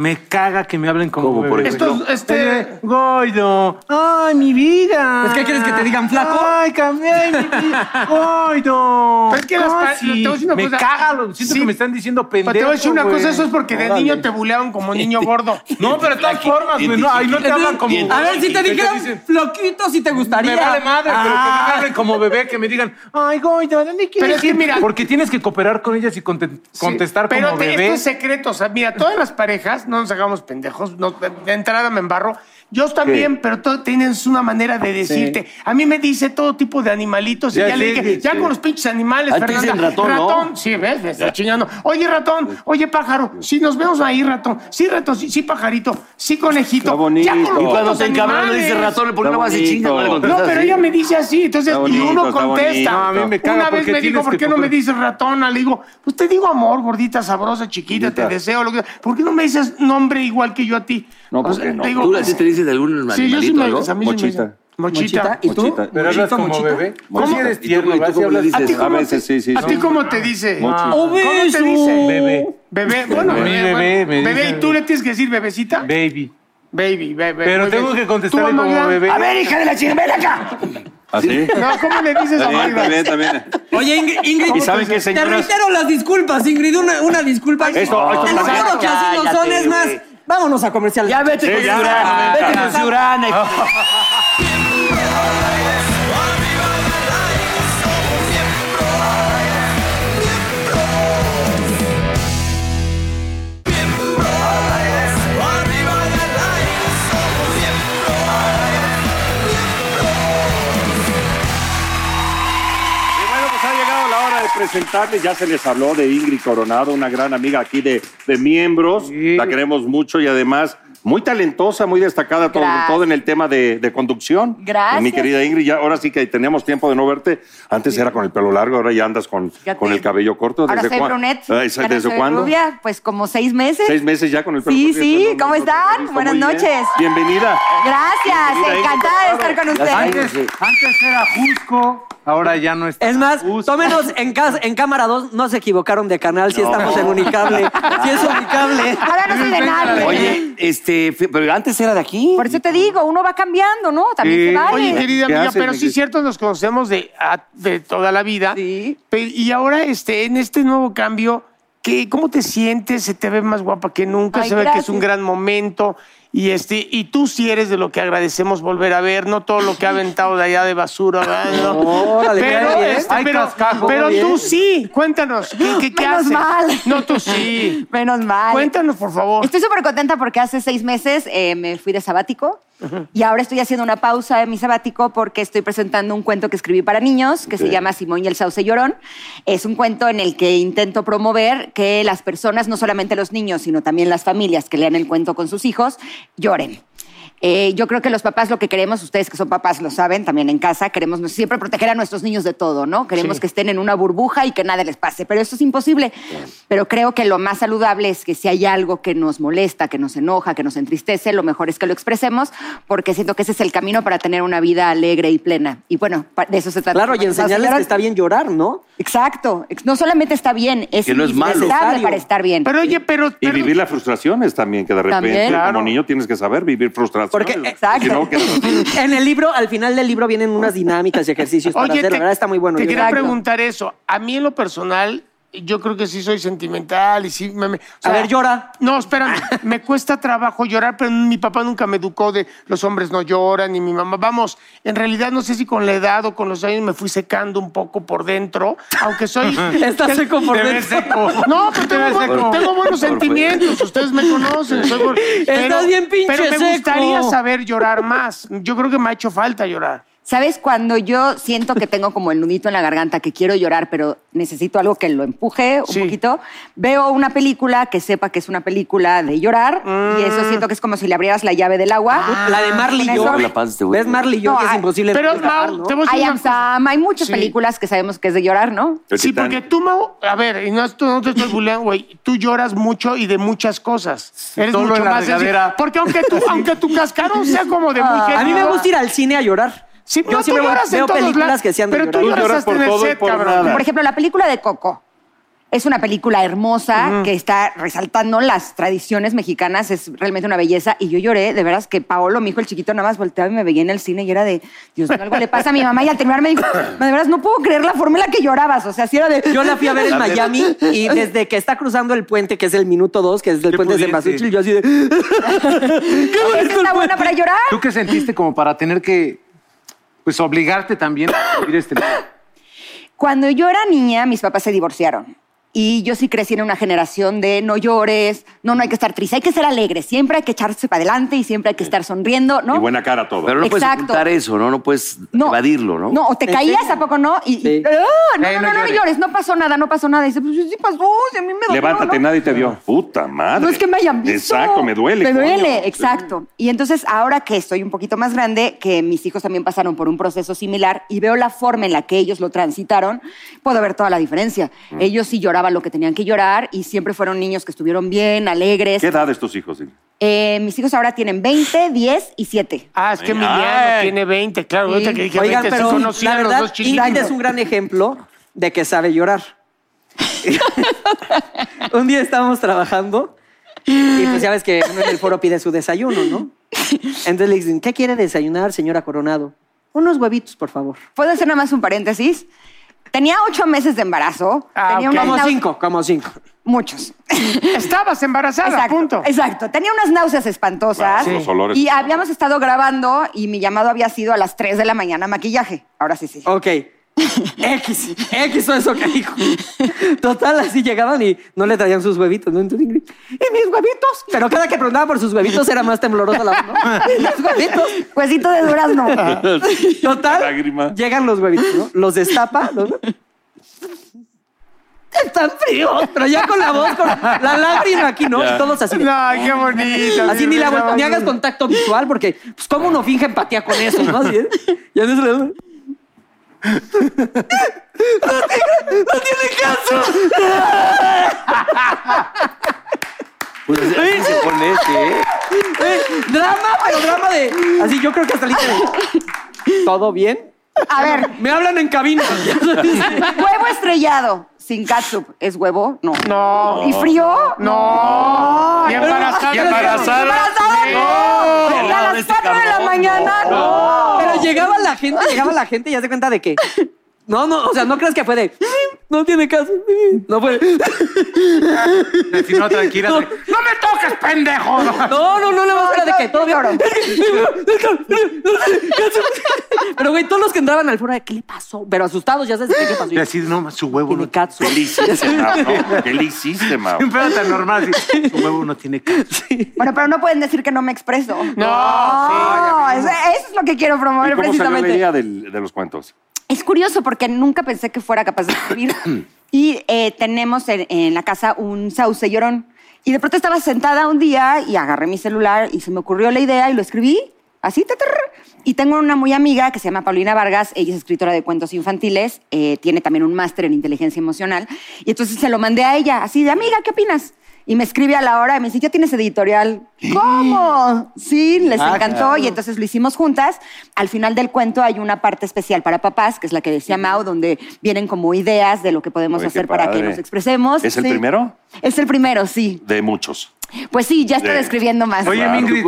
E: Me caga que me hablen como
A: ¿Cómo,
E: bebé.
A: por
E: güey.
C: Estos, este...
E: Eh, Goido. Ay, mi vida.
D: Pues, ¿qué quieres que te digan, flaco?
E: Ay, cambié mi vida. Goido.
C: Pero es que las pa-
E: Casi.
C: te voy a decir una
E: me
C: cosa.
E: caga, lo siento
C: Sí.
E: que me están diciendo pendejo,
C: Pero te voy a decir una
E: güey.
C: cosa, eso es porque de
A: Órale.
C: niño te buleaban como niño gordo.
E: No, pero de todas formas, güey. No, ahí no te hablan como...
D: A ver, si te
E: ¿Qué
D: dijeran
E: dicen?
D: floquito, si te gustaría.
E: Me vale madre, pero que
D: Ah.
E: me hablen como bebé, que me digan, ay, Goido, ¿dónde quieres
C: Pero es que
E: ir?"
C: mira-
E: Porque tienes que cooperar con ellas y conte- contestar
C: Pero
E: como
C: te-
E: bebé.
C: esto es secreto. O sea, mira, todas las parejas, no nos hagamos pendejos, no, de entrada me embarro. Yo también, pero todos tienen una manera de decirte. A mí me dice todo tipo de animalitos
E: Ya
C: y ya le dije,
E: sí,
C: ya
E: sí.
C: con los pinches animales,
A: Ah, te
C: Fernanda.
A: dicen ratón, ¿no?
C: sí, ¿ves? Me está chingando. Oye, ratón, oye, pájaro, sí, nos vemos ahí, ratón. Sí, ratón, sí, sí, pajarito, sí, conejito.
B: Está bonito.
C: Ya con
B: Y
A: Y cuando
C: los
A: te encabronas le dices
C: animales.
A: ratón, ¿por qué no vas y
B: bonito.
A: chingas? No, le
C: pero
A: así.
C: ella me dice así, entonces,
B: Está
C: y
B: bonito,
C: uno contesta.
B: bonito.
E: No, a mí me caga
C: Una vez
E: porque
C: me dijo,
E: tienes
C: ¿por qué no me dices ratona? Le digo, pues te digo amor, gordita, sabrosa, chiquita, te deseo, lo que ¿Por qué no me dices nombre igual que yo a ti?
B: No,
C: O
B: ¿por
C: sea,
B: qué no?
A: ¿Tú te dices de algún
C: Sí, yo sí
A: animalito
C: me
A: algo?
C: a mí sí me
B: Mochita.
C: Mochita.
D: Mochita. ¿Y tú?
B: Mochita.
E: Pero hablas como
D: mochito.
E: bebé.
C: ¿Cómo?
E: Sí eres
A: ¿Y tú-
E: tierno,
A: y tú cómo le dices?
C: ¿A cómo
B: veces
C: te-
B: sí, sí,
C: ¿A ti cómo te dice? ¿Cómo te dice?
E: Bebé.
C: Bebé, bueno, bebé,
E: bebé,
C: ¿y tú le tienes que decir bebecita?
E: Baby.
C: Baby, bebé.
E: Pero tengo que contestarle
C: ¿Tú,
E: como bebé.
A: A ver, hija de la chingada, ven acá.
B: ¿Así?
C: No, ¿cómo le dices a Magda?
B: también, también.
D: Oye, Ingrid, Ingrid,
B: ¿Y saben qué,
D: te
B: señoras?
D: reitero las disculpas, Ingrid, una, una disculpa.
B: Esto- esto
D: Te lo juro que así no son, es más. Vámonos a comercial.
A: Ya vete con Ciurana, vete con Ciurana.
B: presentarles. Ya se les habló de Ingrid Coronado, una gran amiga aquí de, de miembros.
E: Sí.
B: La queremos mucho y además muy talentosa, muy destacada, todo, todo en el tema de, de conducción.
F: Gracias.
B: Mi querida Ingrid, ya, ahora sí que tenemos tiempo de no verte. Antes era con el pelo largo, ahora ya andas con, con el cabello corto.
F: Ahora soy brunette.
B: Ay,
F: ya no
B: ¿Desde
F: soy
B: cuándo?
F: rubia, pues como seis meses.
B: Seis meses ya con el pelo
F: Sí,
B: corto.
F: sí,
B: no-
F: ¿cómo están?
B: visto.
F: Buenas
B: bien.
F: noches.
B: Bienvenida.
F: Gracias,
B: Bienvenida, Ingrid
F: encantada de estar con ustedes.
E: Antes,
A: Sí.
E: antes era Jusco, ahora ya no está.
D: Es más, tómenos en, cas- en cámara 2, no se equivocaron de canal, si estamos en Unicable. Si es Unicable.
F: Ahora no soy de nadie.
A: Oye, este, pero antes era de aquí.
F: Por eso te digo, uno va cambiando, ¿no? También
B: Sí.
F: se vale.
C: Oye, querida
B: ¿Qué
C: amiga,
B: haces,
C: pero sí es cierto, nos conocemos de, a- de toda la vida.
F: Sí.
C: Y ahora, este, en este nuevo cambio, ¿qué, ¿cómo te sientes? Se te ve más guapa que nunca,
F: Ay,
C: se ve que es un gran momento. Y este, y tú sí eres de lo que agradecemos volver a ver, no todo lo que ha aventado de allá de basura. No.
D: Órale,
C: pero,
D: bien.
C: este,
E: Ay,
C: pero,
E: cascajo,
C: pero
D: qué
C: tú sí, cuéntanos, ¿qué, qué, qué
F: Menos
C: haces?
F: mal.
C: No, tú sí.
F: Menos mal.
C: Cuéntanos, por favor.
F: Estoy súper contenta porque hace seis meses eh, me fui de sabático y ahora estoy haciendo una pausa en mi sabático porque estoy presentando un cuento que escribí para niños que se llama Simón y el Sauce Llorón. Es un cuento en el que intento promover que las personas, no solamente los niños, sino también las familias que lean el cuento con sus hijos, lloren. Eh, yo creo que los papás lo que queremos, ustedes que son papás lo saben, también en casa, queremos siempre proteger a nuestros niños de todo, ¿no? Queremos
C: Sí.
F: que estén en una burbuja y que nada les pase, pero esto es imposible. Pero creo que lo más saludable es que si hay algo que nos molesta, que nos enoja, que nos entristece, lo mejor es que lo expresemos, porque siento que ese es el camino para tener una vida alegre y plena. Y bueno, de eso se trata.
D: Claro, y enseñarles que está bien llorar, ¿no?
F: Exacto. Ex- No solamente está bien, es
A: Que no es malo.
F: para estar bien.
C: Pero oye, pero...
B: Y vivir las frustraciones también, que de repente
F: También.
B: como
C: Claro.
B: niño tienes que saber vivir frustraciones.
D: Porque-
F: Exacto.
B: Si no, que-
D: En el libro, al final del libro vienen unas dinámicas y ejercicios para
C: Oye,
D: hacer. La
C: te,
D: verdad está muy bueno.
C: te quería preguntar eso. A mí en lo personal, yo creo que sí soy sentimental y sí me... me- o
D: A ver, llora.
C: No, espérame, me cuesta trabajo llorar, pero mi papá nunca me educó de los hombres no lloran, ni mi mamá. Vamos, en realidad no sé si con la edad o con los años me fui secando un poco por dentro, aunque soy...
D: Está seco por dentro.
E: seco.
C: No, pero tengo,
E: Te ves
C: buen-
E: seco.
C: tengo buenos sentimientos. Ustedes me conocen. soy pero,
D: bien pinche
C: Pero me
D: seco.
C: gustaría saber llorar más. Yo creo que me ha hecho falta llorar.
F: ¿Sabes? Cuando yo siento que tengo como el nudito en la garganta, que quiero llorar, pero necesito algo que lo empuje un
C: Sí.
F: poquito, veo una película que sepa que es una película de llorar y eso siento que es como si le abrieras la llave del agua.
D: La de Marley y yo. ¿Ves Marley y yo?
F: No,
D: que es imposible.
C: Pero, Mau,
D: ¿no?
F: I am. Sam. Hay muchas
C: Sí.
F: películas que sabemos que es de llorar, ¿no?
B: El
C: Sí,
B: Titán.
C: porque tú, Mau, a ver, y no, te estoy bulleando, güey, tú lloras mucho y de muchas cosas. Eres
E: Solo
C: mucho
E: en la
C: más. Porque aunque, tú, aunque tu cascarón sea como de muy
D: A mí me gusta ir al cine a llorar.
C: Sí,
D: yo
C: no,
D: sí
C: tú
D: me voy-
C: lloras en
D: veo
C: todos
D: películas
C: lados,
D: que sean de
C: pero tú
D: llorar.
C: lloras
B: lloras
C: hasta
B: por
C: en el set,
B: por
C: cabrón.
B: nada.
F: Por ejemplo, la película de Coco. Es una película hermosa que está resaltando las tradiciones mexicanas, es realmente una belleza. Y yo lloré, de veras, que Paolo, mi hijo el chiquito, nada más volteaba y me veía en el cine y era de, Dios mío, algo le pasa a mi mamá. Y al terminar me dijo, de veras, no puedo creer la forma en la que llorabas. O sea, si era de.
D: Yo la fui a ver en Miami y desde que está cruzando el puente, que es el minuto dos, que es el
E: Qué
D: puente de
E: pudiente.
D: Cempasúchil, yo así de...
F: "¿Qué está buena para llorar?
E: ¿Tú qué sentiste como para tener que, pues, obligarte también a vivir este...
F: Cuando yo era niña, mis papás se divorciaron. Y yo sí crecí en una generación de no llores, no, no hay que estar triste, hay que ser alegre, siempre hay que echarse para adelante y siempre hay que estar sonriendo, ¿no?
B: Y buena cara todo.
A: Pero no puedes ocultar eso, ¿no? No puedes
F: No.
A: evadirlo, ¿no?
F: No, o te
D: ¿En
F: caías? ¿a poco no? Y, y-
D: Sí.
F: ¡Ah! no, no,
E: no
F: no, no,
E: llores.
F: llores, no pasó nada, no pasó nada. Y dice, pues sí pasó, si a mí me dolió,
B: Levántate,
F: ¿no?
B: nadie te vio. Puta madre.
F: No es que me hayan visto.
B: Exacto, me duele.
F: Me duele,
B: coño.
F: exacto. Y entonces, ahora que estoy un poquito más grande, que mis hijos también pasaron por un proceso similar y veo la forma en la que ellos lo transitaron, puedo ver toda la diferencia.
B: Mm.
F: Ellos sí lloraban lo que tenían que llorar y siempre fueron niños que estuvieron bien, alegres.
B: ¿Qué edad de estos hijos?
F: Eh, mis hijos ahora tienen 20, 10 y 7.
C: Ah, es que
B: Ay.
C: Emiliano tiene 20, claro.
F: Sí.
C: ahorita que dije
D: Oigan,
C: 20, sí
D: pero
C: conocía
D: la
C: a los
D: verdad,
C: dos chiquitos.
D: Ingrid es un gran ejemplo de que sabe llorar. un día estábamos trabajando y pues ya ves que uno en el foro pide su desayuno, ¿no? Entonces le dicen, ¿qué quiere desayunar, señora Coronado? Unos huevitos, por favor.
F: ¿Puedo hacer nada más un paréntesis? Tenía ocho meses de embarazo.
C: Ah,
F: tenía unas
D: Como
F: náuseas-
D: cinco, como cinco.
F: Muchos.
C: Estabas embarazada,
F: Exacto,
C: punto.
F: exacto. Tenía unas náuseas espantosas.
B: Claro, los olores.
F: Y habíamos estado grabando y mi llamado había sido a las 3 de la mañana maquillaje. Ahora sí, sí.
D: Ok. X, X o eso que dijo. Total, así llegaban y no le traían sus huevitos, ¿no? Entonces, Ingrid, ¿y mis huevitos? Pero cada que preguntaba por sus huevitos era más temblorosa la voz, ¿no? ¿Y mis huevitos?
F: Huesito de durazno.
D: Total,
B: Lágrima.
D: llegan los huevitos, ¿no? Los destapa, ¿no? Están fríos, pero ya con la voz, con la lágrima aquí, ¿no?
B: Ya.
D: Y todos así.
C: No, qué bonito.
D: Así ni, la, vuelta- ni hagas contacto visual, porque, pues, ¿cómo uno finge empatía con eso, no? Así. Ya no se le... No tiene, no tiene caso.
A: Pues así se pone este, ¿eh?
D: Eh, drama, pero drama de. Así yo creo que hasta de. ¿Todo bien?
F: A ver,
D: Me hablan en cabina.
F: huevo estrellado sin catsup, ¿es huevo? No.
C: No.
F: ¿Y frío?
C: No. Y embarazada.
B: Y embarazada.
F: ¿Embarazada? No. ¿Y a las
A: este
F: 4 de la mañana? No.
D: Llegaba la gente, llegaba la gente y ya se cuenta de que. No, no, o sea, no creas que fue de. No tiene caso. No fue.
E: Si no, tranquila.
C: ¡No me toques, pendejo!
D: No, no, no, no, era de que todo bien. Pero, güey, todos los que entraban al foro, ¿qué le pasó? Pero asustados, ya sabes qué le pasó.
E: Y así, no, su huevo
D: Tiene
E: no...
D: catsup.
B: ¿Qué le hiciste, Mau? no? ¿Qué le hiciste,
E: tan normal. así, Su huevo no tiene caso.
F: Bueno, pero no pueden decir que no me expreso.
C: No,
F: No, eso, eso es lo que quiero promover
B: ¿Y cómo salió la
F: precisamente.
B: idea del- de los cuentos?
F: Es curioso porque nunca pensé que fuera capaz de escribir. y eh, tenemos en, en la casa un sauce llorón. Y de pronto estaba sentada un día y agarré mi celular y se me ocurrió la idea y lo escribí. Así, tatar. Y tengo una muy amiga que se llama Paulina Vargas, ella es escritora de cuentos infantiles, eh, tiene también un máster en inteligencia emocional. Y entonces se lo mandé a ella, así de amiga, ¿qué opinas? Y me escribe a la hora y me dice, ¿ya tienes editorial? ¿Cómo? Sí, les
A: Ah,
F: encantó
A: claro.
F: y entonces lo hicimos juntas. Al final del cuento hay una parte especial para papás, que es la que decía Mao, donde vienen como ideas de lo que podemos
B: Oye,
F: hacer para que nos expresemos.
B: ¿Es el
F: Sí.
B: primero?
F: Es el primero, sí.
B: De muchos.
F: Pues sí, ya estoy
B: De-
F: escribiendo más.
E: Oye,
B: Claro.
E: Ingrid,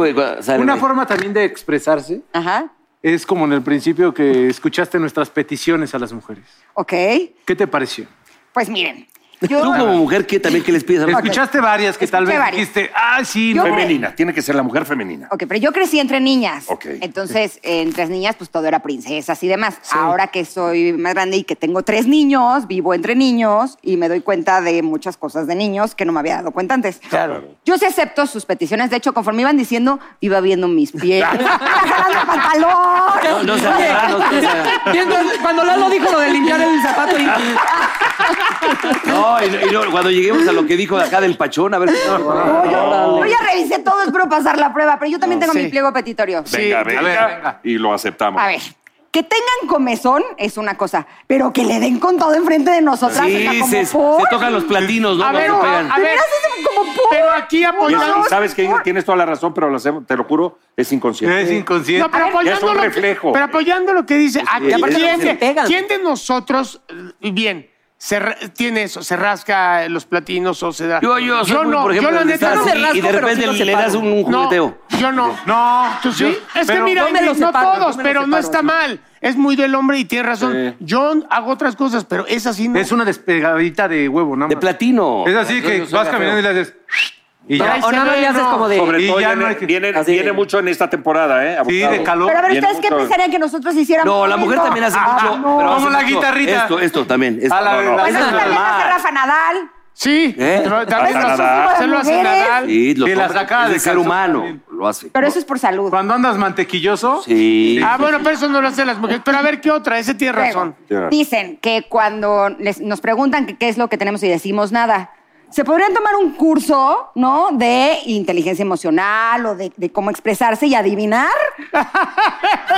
E: una forma también de expresarse
F: Ajá,
E: es como en el principio que escuchaste nuestras peticiones a las mujeres.
F: ok.
E: ¿Qué te pareció?
F: Pues miren, Yo-
A: Tú como mujer, ¿qué también qué les pides? a los-
E: Escuchaste varias que tal vez
F: varias.
E: dijiste, ah, sí,
F: Yo-.
B: Femenina, tiene que ser la mujer femenina.
F: Ok, pero yo crecí entre niñas.
B: Ok.
F: Entonces, entre niñas, pues todo era princesas y demás. Ahora que soy más grande y que tengo tres niños, vivo entre niños y me doy cuenta de muchas cosas de niños que no me había dado cuenta antes.
C: Claro.
F: Yo sí acepto sus peticiones. De hecho, conforme iban diciendo, iba viendo mis pies. ¡Iba jalando el pantalón!
A: No, no haga, no,
D: cuando Lalo dijo lo de limpiar el zapato y...
A: No, y, y no, cuando lleguemos a lo que dijo de acá del pachón, a ver.
F: No, yo, yo ya revisé todo, espero pasar la prueba, pero yo también tengo
C: sí.
F: mi pliego petitorio.
B: Venga, venga,
E: ver, venga.
B: y lo aceptamos.
F: A ver, que tengan comezón es una cosa, pero que le den con todo enfrente de nosotras. o sea,
A: Sí,
F: como
A: se, tocan los platinos, ¿no?
C: A ver, a ver.
F: como por.
C: Pero aquí
B: Y
C: apoyando.
B: es- sabes que tienes toda la razón, pero lo hacemos, te lo juro, es inconsciente.
E: Es inconsciente.
C: No, pero apoyando,
B: ya es un
C: lo que,
B: reflejo.
C: pero apoyando lo que dice, ¿a
A: Sí,
C: quién, de, quién de nosotros, eh, bien, se tiene eso, se rasca los platinos o se da?
A: Yo, yo, soy muy,
C: no,
A: por ejemplo,
C: yo la neta no.
D: rasco,
A: y de
D: sí
A: repente
D: lo
A: le das un, un
C: No,
A: jugueteo.
C: yo no.
E: No.
C: ¿Tú sí?
E: yo-
C: es que mira, no
D: separo,
C: todos, pero no está
D: sí.
C: mal. Es muy del hombre y tiene razón.
B: Sí.
C: Yo hago otras cosas, pero es así no.
E: Es una despegadita de huevo, nada
A: De platino.
E: Es así que vas caminando y le haces... Y ya.
C: ahí
D: O
C: se
D: nada más
C: ve,
D: le haces
C: no.
D: como de...
B: Sobre
E: Y
B: todo
E: ya
B: viene,
E: no hay que-
B: viene,
D: así
B: viene
D: de-
B: mucho en esta temporada, ¿eh?
E: Sí, de calor.
F: Pero a ver,
B: Viene
F: ¿ustedes qué
B: mucho-
F: pensarían que nosotros hiciéramos?
A: No, la mujer
F: esto?
A: también hace
F: Ah,
A: mucho.
F: no.
A: pero hace
E: Como la
A: mucho
E: guitarrita.
A: Esto, esto también. esto.
E: A la-
B: No, no.
F: Pues
A: Eso
F: eso
A: es
F: también
A: normal.
F: hace Rafa Nadal.
C: Sí,
A: ¿Eh?
C: pero también
B: Hasta
C: los-
B: Nadal.
C: se lo hace
F: Mujeres.
C: Nadal.
A: Sí,
E: Y la
A: toma-
E: sacada
A: es
E: de
A: el ser
E: calzón
A: humano.
E: también.
A: Lo hace.
F: Pero eso es por salud.
E: Cuando andas mantequilloso...
A: Sí.
C: Ah, bueno, pero eso no lo hacen las mujeres. Pero a ver, ¿qué otra? Ese tiene
F: Luego,
C: razón.
F: Dicen que cuando les- nos preguntan que qué es lo que tenemos y decimos nada, se podrían tomar un curso, ¿no? De inteligencia emocional o de, de cómo expresarse y adivinar.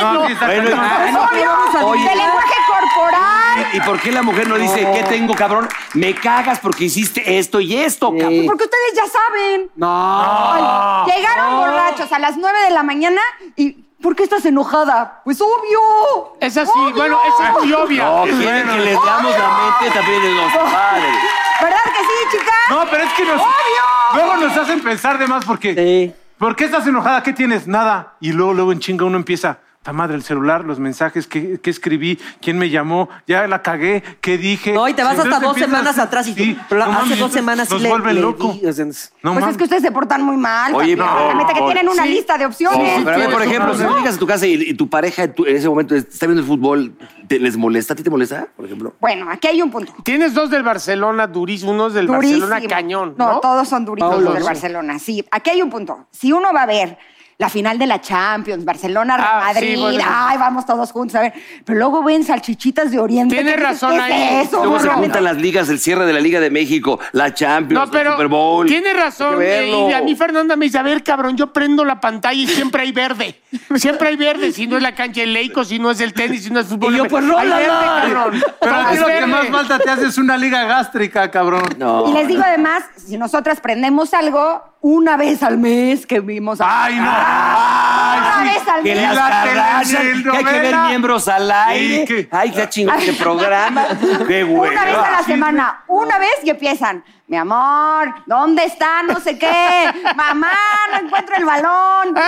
E: No, sí está
A: Bueno, ah, no,
F: Obvio,
A: Oye.
F: de lenguaje corporal.
A: ¿Y por qué la mujer no dice, ¿qué tengo, cabrón? Me cagas porque hiciste esto y esto, cabrón.
F: Porque ustedes ya saben.
D: No.
F: Llegaron borrachos a las 9 de la mañana y ¿por qué estás enojada? Pues obvio.
C: Es así,
F: Obvio.
C: bueno, esa es muy obvia.
A: No, quieren que les damos la mente también de los padres.
F: ¿Verdad que sí, chicas?
E: No, pero es que nos...
F: ¡Obvio!
E: Luego nos hacen pensar de más porque...
D: Sí.
E: ¿Por qué estás enojada? ¿Qué tienes? Nada. Y luego, luego en chinga uno empieza... Ta madre, el celular, los mensajes, ¿qué, qué escribí? ¿Quién me llamó? Ya la cagué, ¿qué dije?
D: No, y te vas hasta dos
E: empiezas-
D: semanas atrás y tú,
E: Sí,
D: pero
E: no
D: hace
E: mames,
D: dos semanas sí
E: nos
D: le,
E: vuelven
D: le
E: loco.
D: di, o sea,
E: No
F: Pues
E: mames.
F: es que ustedes se portan muy mal.
A: Oye, pero-
F: La neta que tienen una
C: Sí.
F: lista de opciones.
A: Pero a ver, por ejemplo, si tú llegas a tu casa y, y tu pareja en ese momento está viendo el fútbol, ¿te- ¿les molesta? ¿A ti te molesta, por ejemplo?
F: Bueno, aquí hay un punto.
C: Tienes dos del Barcelona durísimos, unos del
F: Durísimo.
C: Barcelona cañón, ¿no?
F: No, todos son durísimos
C: Todos.
F: los del Barcelona. Sí, aquí hay un punto. Si uno va a ver la final de la Champions, Barcelona,
C: Ah, sí,
F: Madrid,
C: bueno.
F: ay, vamos todos juntos a ver. Pero luego ven salchichitas de Oriente.
C: Tienes razón
F: ¿Qué
C: ahí.
F: Es eso,
A: Luego se juntan las ligas, el cierre de la Liga de México, la Champions,
C: No, pero
A: el Super Bowl.
C: tiene
A: Hay
C: razón. eh. Y a mí Fernanda me dice, a ver, cabrón, yo prendo la pantalla y siempre hay verde. Siempre hay verde. Si no es la cancha de Leico, si no es el tenis, si no es fútbol.
D: Y yo, pues,
C: Hay
D: rólala.
C: verde, cabrón.
E: Pero a ti lo que más falta te hace es una liga gástrica, cabrón.
A: No.
F: Y les digo además, si nosotras prendemos algo una vez al mes que vimos. a-
E: ¡Ay, no!
F: una
E: ¡Ay, sí!
F: vez al
A: Que
F: mes.
A: las
E: la
A: Kardashian, que hay que ver miembros al aire.
E: Que-
A: Ay, qué chingón este programa. Qué bueno.
F: Una vez a la semana, una vez y empiezan. Mi amor, ¿dónde está? No sé qué. Mamá, no encuentro el balón.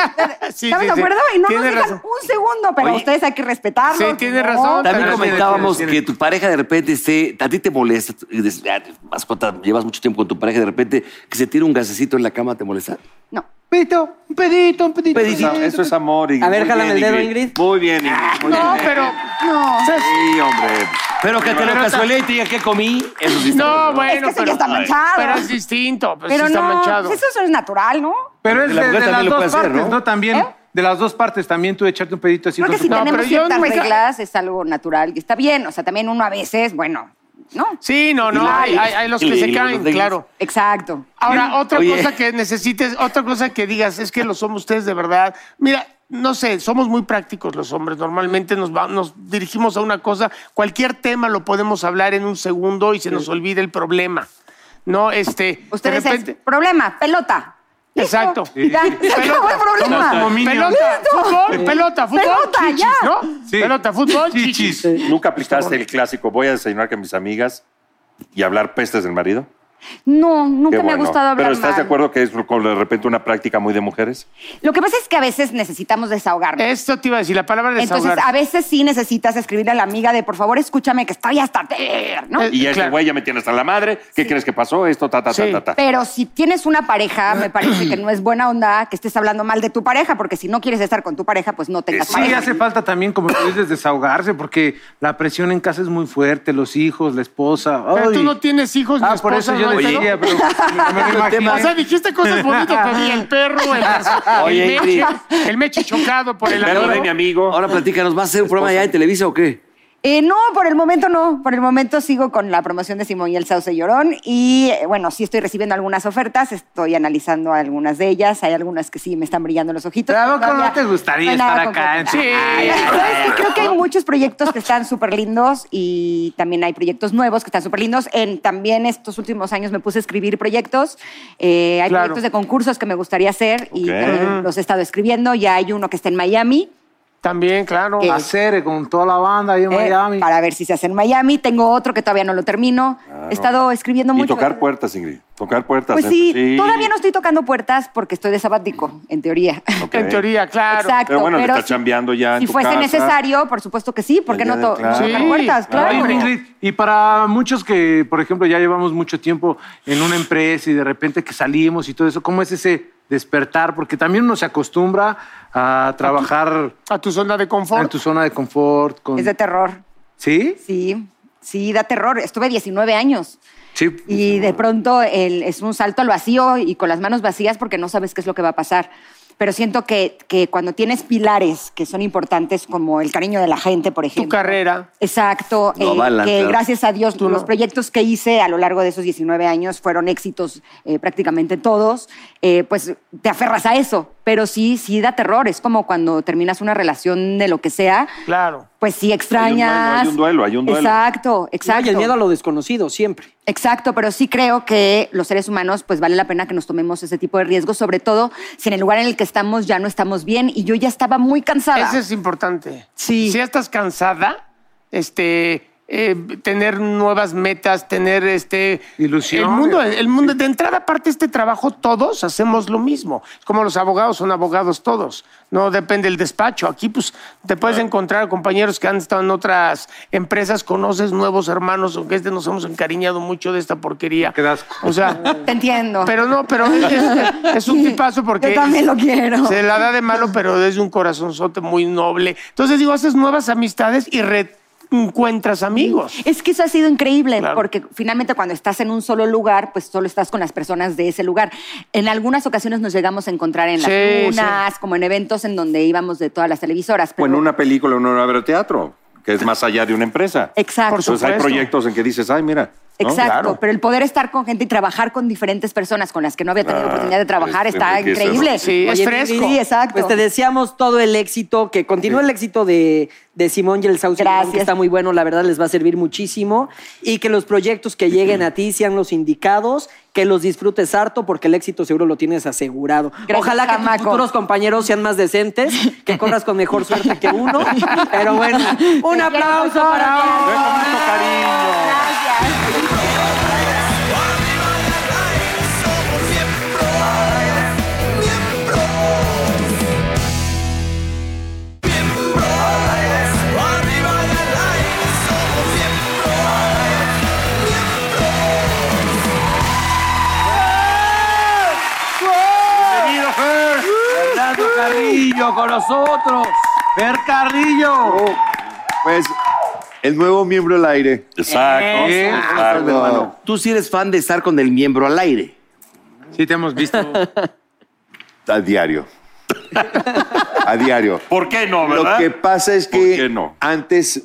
C: Sí,
F: ¿Estamos
C: sí,
F: de
C: sí.
F: acuerdo? Y no nos dejan
C: razón.
F: un segundo, pero
A: Oye.
F: ustedes hay que respetarlo.
C: Sí, tiene razón.
A: También
C: Pero-
A: comentábamos
E: tiene-
A: que tu pareja de repente esté, a ti te molesta, y dices, "Ah, mascota, llevas mucho tiempo con tu pareja y de repente que se tire un gasecito en la cama, ¿te molesta?
F: No.
E: Pedito, un pedito, un pedito.
A: Pedicito.
B: Eso, eso es amor. Ingrid.
D: A ver, jálame el dedo, Ingrid.
B: Muy bien, Ingrid. Muy
C: No,
B: bien.
C: pero.
F: No.
B: Sí, hombre.
A: Pero que te lo cazuele y te diga que comí, eso sí está
C: No,
A: bueno.
C: bueno,
F: Es que ese
C: pero.
F: ya está manchado.
C: Pero es distinto. Pues
F: Pero
C: sí está
F: no,
C: manchado.
F: pues eso es natural, ¿no?
E: Pero es
A: La
E: de,
A: mujer
E: de
A: también
E: las
A: lo
E: dos
A: puede hacer,
E: partes,
A: ¿no?
E: ¿no? También,
F: ¿Eh?
E: de las dos partes, también tú echarte un pedito así
F: Creo que si
C: No,
F: tenemos
C: pero yo
F: ciertas
C: no me-
F: reglas es algo natural y está bien. O sea, también uno a veces, bueno, ¿no?
C: Sí, no, no.
A: La-
C: Hay, hay- hay los
A: y
C: que se
A: los
C: caen, claro.
F: Exacto.
C: Ahora, otra
A: Oye.
C: cosa que necesites, otra cosa que digas, es que lo somos ustedes de verdad. Mira, no sé, somos muy prácticos los hombres. Normalmente nos, va- nos dirigimos a una cosa, cualquier tema lo podemos hablar en un segundo y se nos olvida el problema. No, este,
F: Ustedes
C: de
F: es
C: repente...
F: problema, pelota.
C: Exacto.
F: Ya, se acabó el problema.
E: Somos como minions.
C: Pelota, fútbol, pelota, fútbol,
F: Pelota,
C: chichis,
F: ya.
C: ¿no?
E: Sí.
C: Pelota, fútbol, chichis.
E: Chichis.
B: ¿Nunca aplicaste el clásico? Voy a desayunar con mis amigas y hablar pestes del marido.
F: No, nunca me ha gustado hablar
B: Pero ¿estás
F: mal.
B: de acuerdo que es de repente una práctica muy de mujeres?
F: Lo que pasa es que a veces necesitamos desahogarnos.
C: Esto te iba a decir, la palabra
F: Entonces,
C: desahogar.
F: a veces sí necesitas escribirle a la amiga de, por favor, escúchame que estoy hasta... ¿no?
C: Eh,
B: Y ya
C: Claro.
B: güey ya me tiene hasta la madre. ¿Qué crees que pasó? Esto, ta, ta,
C: Sí.
B: ta, ta, ta.
F: Pero si tienes una pareja, me parece que no es buena onda que estés hablando mal de tu pareja, porque si no quieres estar con tu pareja, pues no tengas
E: Sí,
F: pareja.
E: hace falta también, como tú dices, desahogarse, porque la presión en casa es muy fuerte, los hijos, la esposa.
C: Pero tú no tienes hijos ni
E: Ah, por
C: esposa,
E: eso yo
C: ¿no?
E: decía,
C: Pero-
E: me.
C: O sea, dijiste cosas bonitas, el perro, el,
A: Oye,
C: el, meche, el meche chocado por el
B: Pero
C: amigo.
B: de mi amigo.
A: Ahora platícanos, ¿vas a hacer un programa ya en Televisa o qué?
F: Eh, no, por el momento no. Por el momento sigo con la promoción de Simón y el Sauce Llorón. Y eh, bueno, sí estoy recibiendo algunas ofertas, estoy analizando algunas de ellas. Hay algunas que sí me están brillando los ojitos.
E: ¿A
F: pero
E: poco no te gustaría
F: no
E: estar acá?
C: Sí.
F: Ay, ¿sabes qué? Creo que hay muchos proyectos que están súper lindos y también hay proyectos nuevos que están súper lindos. En, también estos últimos años me puse a escribir proyectos. Eh, hay
C: Claro.
F: proyectos de concursos que me gustaría hacer y también los he estado escribiendo. Ya hay uno que está en Miami.
C: También, claro.
E: Hacer con toda la banda ahí en
F: eh,
E: Miami.
F: para ver si se hace en Miami. Tengo otro que todavía no lo termino. He estado escribiendo
B: Y
F: mucho.
B: tocar puertas, Ingrid. Tocar puertas.
F: Pues
B: ¿eh?
F: sí, todavía no estoy tocando puertas porque estoy de sabático, en teoría.
C: En teoría, claro.
F: Exacto.
B: Pero bueno, que estás
F: si-
B: chambeando ya en
F: Si
B: tu
F: fuese
B: casa.
F: necesario, por supuesto que sí, porque no, to-
B: claro.
F: tocar
C: Sí,
F: puertas, claro.
E: Oye, Ingrid, y para muchos que, por ejemplo, ya llevamos mucho tiempo en una empresa y de repente que salimos y todo eso, ¿cómo es ese despertar? Porque también uno se acostumbra a trabajar
C: A tu zona de confort.
E: en tu zona de confort. Con...
F: Es de terror.
E: ¿Sí?
F: Sí, sí, da terror. Estuve 19 años.
E: Sí.
F: Y de pronto el- es un salto al vacío y con las manos vacías porque no sabes qué es lo que va a pasar. Pero siento que, que cuando tienes pilares que son importantes como el cariño de la gente, por ejemplo.
C: Tu carrera.
F: Exacto.
A: Lo
F: eh, que
A: claro.
F: gracias a Dios
C: Tú
F: los
C: no.
F: proyectos que hice a lo largo de esos 19 años fueron éxitos eh, prácticamente todos. eh, pues te aferras a eso. Pero sí, sí da terror. Es como cuando terminas una relación de lo que sea.
C: Claro.
F: Pues sí extrañas.
B: Hay un duelo, hay un duelo.
F: Exacto, exacto.
D: Y el miedo a lo desconocido, siempre.
F: Exacto, pero sí creo que los seres humanos, pues vale la pena que nos tomemos ese tipo de riesgos, sobre todo si en el lugar en el que estamos ya no estamos bien y yo ya estaba muy cansada.
C: Eso es importante.
F: Sí.
C: Si ya estás cansada, este, eh, tener nuevas metas, tener este
E: Ilusiones.
C: El mundo, el mundo de entrada, aparte de este trabajo, todos hacemos lo mismo. Es como los abogados son abogados todos. No depende del despacho. Aquí, pues, te puedes encontrar compañeros que han estado en otras empresas, conoces nuevos hermanos, aunque este nos hemos encariñado mucho de esta porquería.
E: Qué asco.
C: O sea,
F: Te entiendo.
C: pero no, pero es, es- es un
F: Sí,
C: tipazo porque.
F: yo también lo quiero.
C: Se la da de malo, pero desde un corazonzote muy noble. Entonces, digo, haces nuevas amistades y reencuentras amigos.
F: Es que eso ha sido increíble,
C: Claro.
F: porque finalmente cuando estás en un solo lugar, pues solo estás con las personas de ese lugar. En algunas ocasiones nos llegamos a encontrar en las
C: Sí,
F: lunas, como en eventos en donde íbamos de todas las televisoras.
B: O en una película, en una obra de teatro, que es más allá de una empresa.
F: Exacto.
C: Por
B: Entonces hay proyectos en que dices, ay, mira. ¿No?
F: Exacto,
C: Claro.
F: pero el poder estar con gente y trabajar con diferentes personas con las que no había tenido
B: Ah,
F: oportunidad de trabajar
B: es
F: está increíble.
C: Sí, es fresco.
F: Sí, exacto.
D: Pues te deseamos todo el éxito, que continúe el éxito de, de Simón y el Sauce,
F: Gracias.
D: que está muy bueno, la verdad les va a servir muchísimo, y que los proyectos que lleguen a ti sean los indicados, que los disfrutes harto, porque el éxito seguro lo tienes asegurado.
F: Gracias,
D: Ojalá que tus futuros compañeros sean más decentes, que corras con mejor suerte que uno, pero bueno, un aplauso para
B: Con
D: vos.
B: mucho cariño.
E: Bienvenido,
A: Carrillo con nosotros.
E: Fer Carrillo.
G: Pues el nuevo miembro al aire.
B: Exacto.
E: Eh,
B: exacto.
G: hermano.
A: Tú sí eres fan de estar con el miembro al aire.
E: Sí, te hemos visto.
G: A diario. A diario.
B: ¿Por qué no,
G: Lo
B: verdad?
G: que pasa es
B: ¿Por
G: que
B: qué no?
G: antes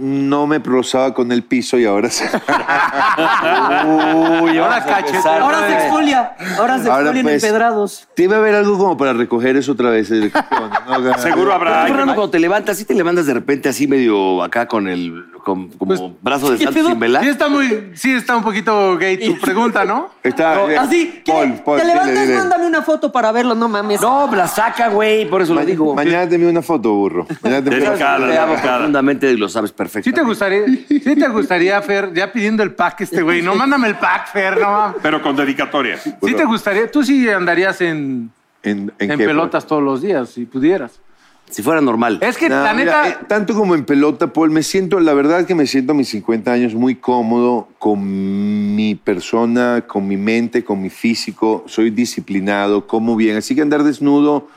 G: no me rozaba con el piso y ahora sí.
E: Uy, ahora cachetero.
D: Ahora se exfolia, ahora se
G: Ahora,
D: exfolian
G: pues,
D: empedrados.
G: Debe haber algo como para recoger eso otra vez. ¿no?
B: Seguro habrá. Que-
A: Fernando, cuando te levantas, sí te levantas de repente así medio acá con el Con- como brazo de
D: ¿qué
A: santo sin velar.
E: Sí está muy, sí está un poquito gay tu pregunta, ¿no?
G: Está, eh,
D: Así, ¿qué?
G: Paul, Paul,
D: te levantas,
G: dile.
D: mándame una foto para verlo, no mames.
A: No, la saca, güey, por eso lo
G: Ma-
A: digo.
G: Mañana te envío una foto, burro. Mañana te envío una foto.
A: Profundamente y lo sabes perfecto.
E: Sí te gustaría, sí te gustaría, Fer, ya pidiendo el pack este güey. No, mándame el pack, Fer, no mames.
B: Pero con dedicatoria.
E: Sí te gustaría, tú sí andarías en,
G: ¿En,
E: en,
G: en qué,
E: pelotas todos los días, si pudieras.
A: Si fuera normal.
E: Es que
G: No,
E: la
G: mira,
E: neta,
G: eh, tanto como en pelota, Paul, me siento, la verdad que me siento a mis 50 años muy cómodo con mi persona, con mi mente, con mi físico. Soy disciplinado, como bien. Así que andar desnudo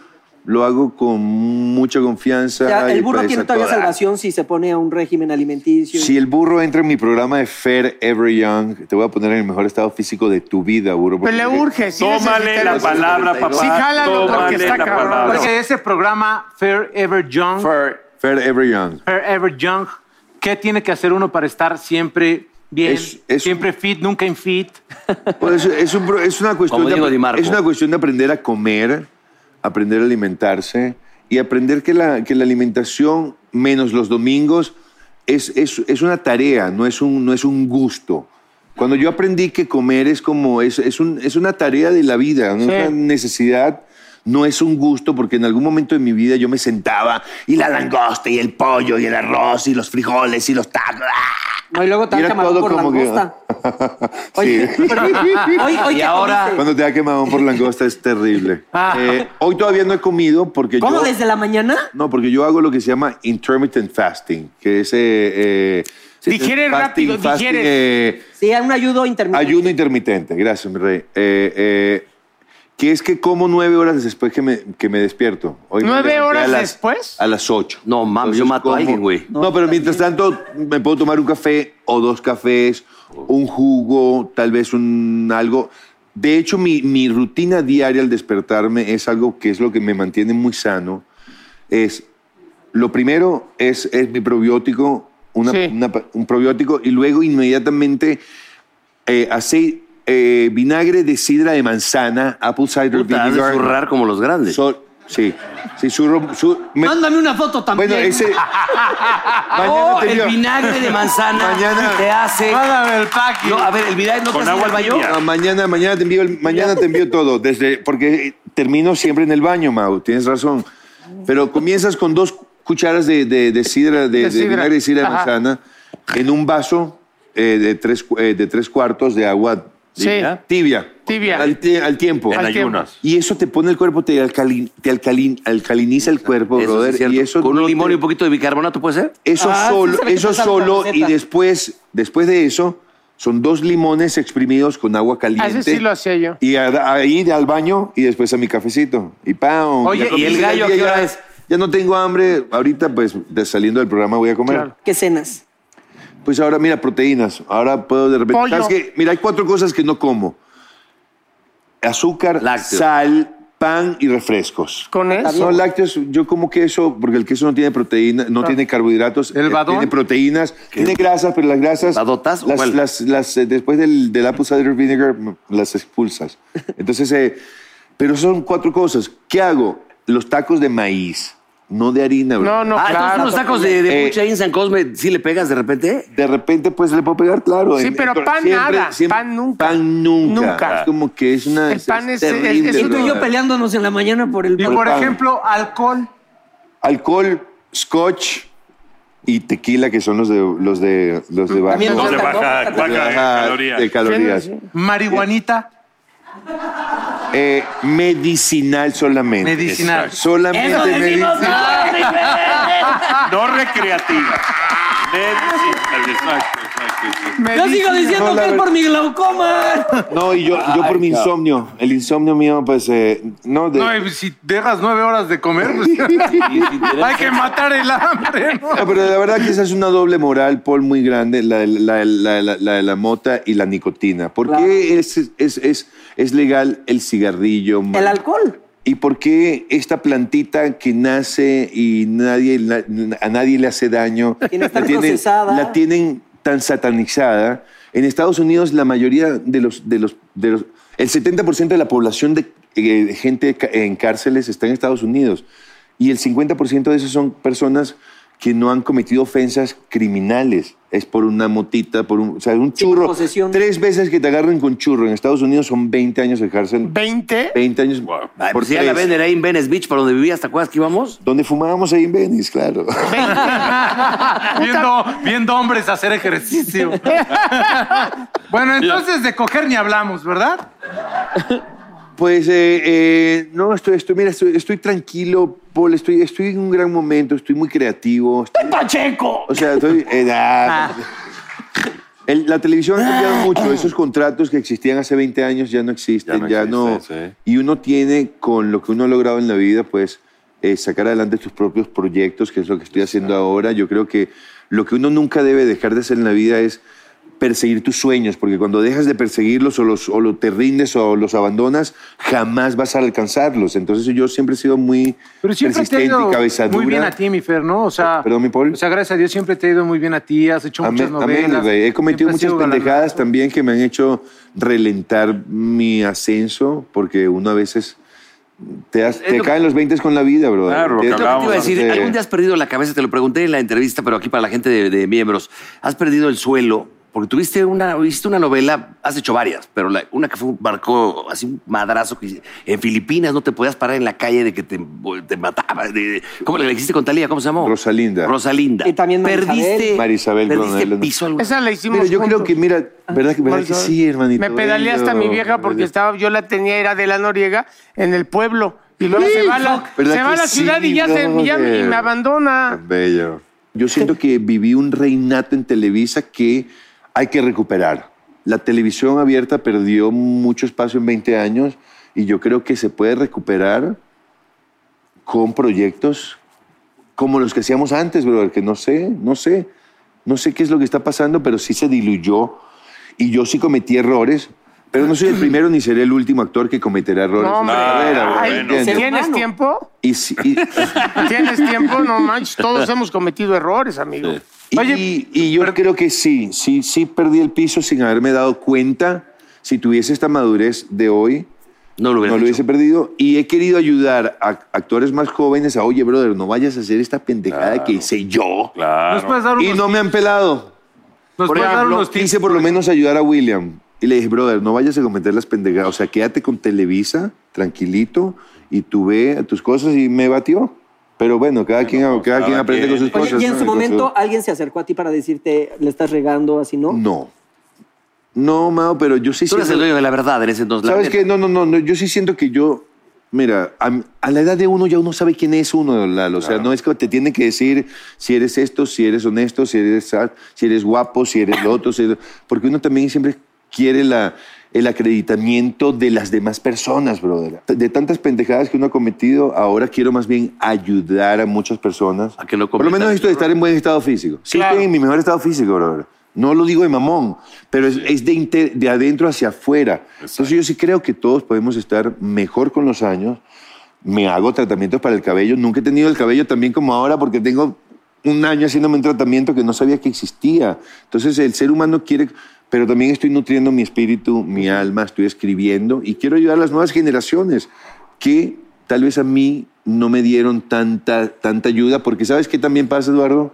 G: lo hago con mucha confianza.
D: O sea, el burro
G: pues,
D: tiene
G: a
D: todavía
G: toda-
D: salvación si se pone a un régimen alimenticio.
G: Si el burro entra en mi programa de Fair Ever Young, te voy a poner en el mejor estado físico de tu vida, burro.
C: Pues le urge. sí
B: Tómale la palabra, papá.
C: Sí, jálalo, porque está cabrón.
E: porque ese programa Fair Ever Young,
G: Fair, Fair Ever Young.
E: Fair Ever Young, ¿qué tiene que hacer uno para estar siempre bien,
G: Es- es-
E: siempre fit, nunca infit?
G: Pues es, un es una cuestión de,
A: Di
G: es una cuestión de aprender a comer, aprender a alimentarse y aprender que la, que la alimentación, menos los domingos, es, es, es una tarea, no es un, no es un gusto. Cuando yo aprendí que comer es como, es, es, un- es una tarea de la vida, ¿no? una necesidad, no es un gusto, porque en algún momento de mi vida yo me sentaba y la langosta y el pollo y el arroz y los frijoles y los tacos. ¡ah!
D: No, y luego camarón
G: todo
D: por
G: que-
D: langosta. Oye,
G: Sí.
D: pero, hoy, hoy
A: Y
D: ¿qué
A: ahora-
D: comiste?
G: Cuando te da quemadón por langosta es terrible.
E: Ah.
G: Eh, hoy todavía no he comido porque
D: ¿Cómo,
G: yo...
D: desde la mañana?
G: No, porque yo hago lo que se llama intermittent fasting, que es... eh, eh,
C: Digiere rápido, digiere.
G: eh,
D: Sí, un ayudo intermitente.
G: ayuno intermitente, gracias, mi rey. Eh, eh, que es que como nueve horas después que me, que me despierto. Hoy me
C: ¿Nueve
G: levanté
C: horas
G: a las-
C: después?
G: A las ocho.
A: No, mames, yo mato a alguien, güey.
G: No, pero mientras tanto me puedo tomar un café o dos cafés, un jugo, tal vez un algo. De hecho, mi, mi rutina diaria al despertarme es algo que es lo que me mantiene muy sano. Es, lo primero es, es mi probiótico, una-
C: Sí.
G: una- un probiótico, y luego inmediatamente eh, eh, vinagre de sidra de manzana, apple cider
A: Puta, has de
G: vinegar.
A: zurrar como los grandes.
G: Sí, sí, surro- su- me-
D: Mándame una foto también.
G: bueno, ese. mañana
A: Oh,
G: te
A: el vinagre de manzana
G: Mañana-
A: te hace...
E: Mándame el pack.
A: No, a ver, el vinagre no te
B: Con
A: hace ir
B: agua
A: al baño.
B: tibia.
G: Mañana, mañana te envío, el- mañana te envío todo, desde, porque termino siempre en el baño, Mau, tienes razón. Pero comienzas con dos cucharas de, de, de sidra, de,
C: De
G: de
C: sidra.
G: vinagre de sidra de
C: Ajá.
G: manzana, en un vaso eh, de, tres, cu- eh, de tres cuartos de agua
C: Sí.
G: tibia.
C: Tibia.
G: Al, tie- al tiempo.
B: En
C: Al tiempo.
B: ayunas.
G: Y eso te pone el cuerpo, te, alcalin- te alcalin- alcaliniza el cuerpo,
A: Eso sí
G: brother.
A: es
G: y eso
A: Con un limón
G: te-
A: y un poquito de bicarbonato, ¿puede ser?
G: Eso
D: Ah,
G: solo, eso solo, y después, después de eso, son dos limones exprimidos con agua caliente.
C: Ah, ese sí lo hacía yo.
G: Y a- ahí al baño y después a mi cafecito. Y pam.
E: Oye, ¿y el
A: gallo qué hora
G: ya-
A: es?
G: Ya no tengo hambre. Ahorita, pues, de- saliendo del programa voy a comer.
C: Claro.
D: ¿Qué cenas?
G: Pues ahora, mira, proteínas. Ahora puedo de repente. ¿Sabes qué? Mira, hay cuatro cosas que no como: azúcar,
A: Lácteos.
G: sal, pan y refrescos.
C: Con eso.
G: No, lácteos, yo como queso, porque el queso no tiene proteína, no tiene carbohidratos.
E: ¿El
G: eh,
E: badón?
G: Tiene proteínas, tiene grasas, pero las grasas.
A: ¿Badotas o
G: Las,
A: cuál?
G: las, las, eh, después del, del apple cider vinegar, las expulsas. Entonces, eh, pero son cuatro cosas. ¿Qué hago? Los tacos de maíz, no de harina, bro.
C: No, no,
A: ah, entonces
C: claro.
A: unos tacos de, de
G: Eh,
A: en San Cosme, ¿sí le pegas de repente?
G: De repente, pues le puedo pegar, claro.
C: Sí,
G: En-
C: pero
G: en-
C: pan nada, pan nunca.
G: Pan nunca.
C: Nunca.
G: Es como que es una.
C: El pan es-
G: terrible,
C: es- es-
D: Y tú y yo peleándonos en la mañana por el
E: Y
D: pan.
E: por
G: pan.
E: ejemplo, alcohol.
G: Alcohol, scotch y tequila, que son los de los de los de baja,
D: También
B: Los de baja,
D: vodka,
B: baja
G: baja-
B: caloría.
G: de calorías.
E: Marihuanita.
G: Eh, medicinal solamente.
E: Medicinal.
G: Solamente medicinal.
B: No recreativa. Exacto, exacto, exacto.
D: Yo sigo diciendo que es por mi glaucoma.
G: No, y yo, yo por mi insomnio. El insomnio mío, pues, eh, no, de-
E: No, y si dejas nueve horas de comer, pues, hay que matar el hambre. ¿no?
G: No, pero la verdad que esa es una doble moral, Paul, muy grande, la, de- la, la- la- la de la mota y la nicotina. ¿Por
D: Claro.
G: qué es, es, es, es legal el cigarrillo? man?
D: El alcohol.
G: ¿Y por qué esta plantita que nace y nadie, la- a nadie le hace daño,
D: tan
G: la, tienen,
D: procesada.
G: la tienen tan satanizada? En Estados Unidos la mayoría de los... De los, de los el 70% de la población de, eh, de gente en cárceles está en Estados Unidos y el 50% de esos son personas que no han cometido ofensas criminales. Es por una motita, por un, o sea, un churro.
D: posesión.
G: Tres veces que te agarren con churro en Estados Unidos son 20 años de cárcel.
C: ¿20?
G: 20 años
A: Ay,
G: por
A: pues ya la venden ahí en Venice Beach, para donde vivías, ¿te acuerdas que íbamos?
G: Donde fumábamos ahí en Venice, claro.
E: viendo, viendo hombres hacer ejercicio. bueno, entonces de coger ni hablamos, ¿verdad?
G: Pues eh, eh, no, estoy, estoy, mira, estoy, estoy tranquilo, Paul, estoy, estoy en un gran momento, estoy muy creativo. estoy-
C: ¡Pacheco!
G: o sea, estoy... eh, ah, el- la televisión ha cambiado mucho, esos contratos que existían hace 20 años ya no existen, ya
B: Ya
G: no...
B: no existen, sí.
G: Y uno tiene, con lo que uno ha logrado en la vida, pues eh, sacar adelante tus propios proyectos, que es lo que estoy haciendo ahora. Yo creo que lo que uno nunca debe dejar de hacer en la vida es perseguir tus sueños, porque cuando dejas de perseguirlos o, los, o lo- te rindes o los abandonas, jamás vas a alcanzarlos. Entonces yo siempre he sido muy
E: Pero siempre te
G: persistente
E: ido
G: y cabeza
E: muy bien a ti, mi Fer, ¿no? O sea,
G: Perdón, mi Paul.
E: o sea, gracias a Dios siempre te ha ido muy bien a ti, has hecho muchas
G: Amén,
E: novelas.
G: amén, güey. He cometido muchas pendejadas también que me han hecho relentar mi ascenso, porque uno a veces te, has- te
A: lo-
G: caen los 20 con la vida, bro.
B: Claro, lo que
A: te iba a decir,
G: de-
A: algún día has perdido la cabeza, te lo pregunté en la entrevista, pero aquí para la gente de, de miembros. Has perdido el suelo, porque tuviste una, hiciste una novela, has hecho varias, pero la- una que fue un barco, así un madrazo, que en Filipinas no te podías parar en la calle de que te, te mataba. de- ¿Cómo le hiciste con Talía? ¿Cómo se llamó?
G: Rosalinda.
A: Rosalinda.
D: Y también
A: Perdiste,
D: Marisabel.
G: Marisabel
A: perdiste
G: Coronel.
A: piso alguna
C: Esa la hicimos
G: Mira, yo creo que, mira, ¿verdad, que- verdad que
C: Marisabel.
G: sí, hermanito?
C: Me pedaleé hasta mi vieja porque estaba, yo la tenía, era de la Noriega, en el pueblo. Y luego se va a la,
G: ¿Verdad
C: se va a la ciudad
G: sí,
C: y ya, se, ya- me abandona.
G: Bello. Yo siento que viví un reinato en Televisa que hay que recuperar. La televisión abierta perdió mucho espacio en 20 años y yo creo que se puede recuperar con proyectos como los que hacíamos antes, brother, que no sé, no sé, no sé qué es lo que está pasando, pero sí se diluyó y yo sí cometí errores, pero no soy el primero ni seré el último actor que cometerá errores
C: No, hombre.
G: carrera.
C: ¿Tienes tiempo?
G: Y sí- y-
C: ¿Tienes tiempo? No manches, todos hemos cometido errores, amigo.
G: Y,
E: Oye,
G: y yo creo que sí, sí, sí perdí el piso sin haberme dado cuenta. Si tuviese esta madurez de hoy,
A: No lo
G: no lo hubiese perdido. Y he querido ayudar a actores más jóvenes a, oye, brother, no vayas a hacer esta pendejada que hice yo.
B: Claro.
E: ¿Nos puedes dar unos,
G: Y no me han pelado.
E: nos
G: Por
E: puedes dar
G: ejemplo,
E: unos
G: quise por lo menos ayudar a William. Y le dije, brother, no vayas a cometer las pendejadas. O sea, quédate con Televisa, tranquilito, y tú ve tus cosas y me batió. Pero bueno, cada quien, cada
B: cada
G: quien aprende
B: quien.
G: con sus
D: Oye,
G: cosas.
D: y en
G: ¿no?
D: su momento alguien se acercó a ti para decirte, le estás regando, así, ¿no?
G: No. No, Mao, pero yo sí
A: Tú eres el
G: siento-
A: dueño de la verdad en ese entonces.
G: ¿Sabes qué? No, no, no, no, yo sí siento que yo, mira, a, a la edad de uno ya uno sabe quién es uno, Lalo. O sea, no es que te tiene que decir si eres esto, si eres honesto, si eres, si eres guapo, si eres lo otro, si eres- porque uno también siempre quiere la, el acreditamiento de las demás personas, brother. De tantas pendejadas que uno ha cometido, ahora quiero más bien ayudar a muchas personas.
A: A que no
G: Por lo menos esto de estar en buen estado físico. Sí,
C: Claro.
G: estoy en mi mejor estado físico, brother. No lo digo de mamón, pero es, es de, inter- de adentro hacia afuera. Entonces yo sí creo que todos podemos estar mejor con los años. Me hago tratamientos para el cabello. Nunca he tenido el cabello tan bien como ahora porque tengo un año haciéndome un tratamiento que no sabía que existía. Entonces el ser humano quiere, pero también estoy nutriendo mi espíritu, mi alma, estoy escribiendo y quiero ayudar a las nuevas generaciones que tal vez a mí no me dieron tanta, tanta ayuda, porque ¿sabes qué también pasa, Eduardo?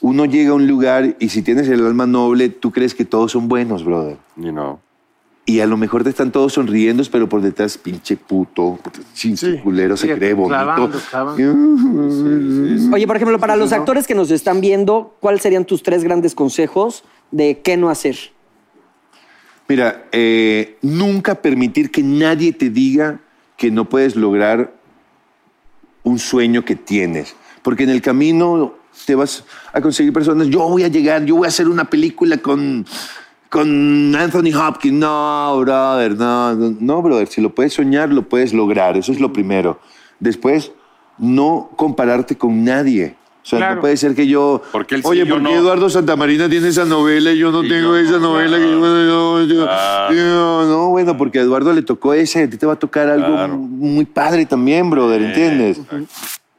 G: Uno llega a un lugar y si tienes el alma noble, tú crees que todos son buenos, brother.
B: You know.
G: Y a lo mejor te están todos sonriendo, pero por detrás, pinche puto, chinche culero, se
E: Sí,
G: cree bonito.
E: clavando, clavando.
D: Oye, por ejemplo, para los actores que nos están viendo, ¿cuáles serían tus tres grandes consejos de qué no hacer?
G: Mira, eh, nunca permitir que nadie te diga que no puedes lograr un sueño que tienes. Porque en el camino te vas a conseguir personas. Yo voy a llegar, yo voy a hacer una película con, con Anthony Hopkins. No, brother, no, no, no, brother. Si lo puedes soñar, lo puedes lograr. Eso es lo primero. Después, no compararte con nadie. O sea,
C: Claro.
G: no puede ser que yo.
B: Porque él sí,
G: Oye,
B: yo
G: ¿por qué
B: no.
G: Eduardo Santamarina tiene esa novela y yo no
B: Y
G: tengo
B: yo
G: esa
B: no,
G: novela? que yo- bueno, yo- yo-
B: Claro.
G: yo- no, bueno, porque a Eduardo le tocó ese, a ti te va a tocar algo
B: Claro.
G: muy padre también, brother, ¿entiendes?
B: Exacto.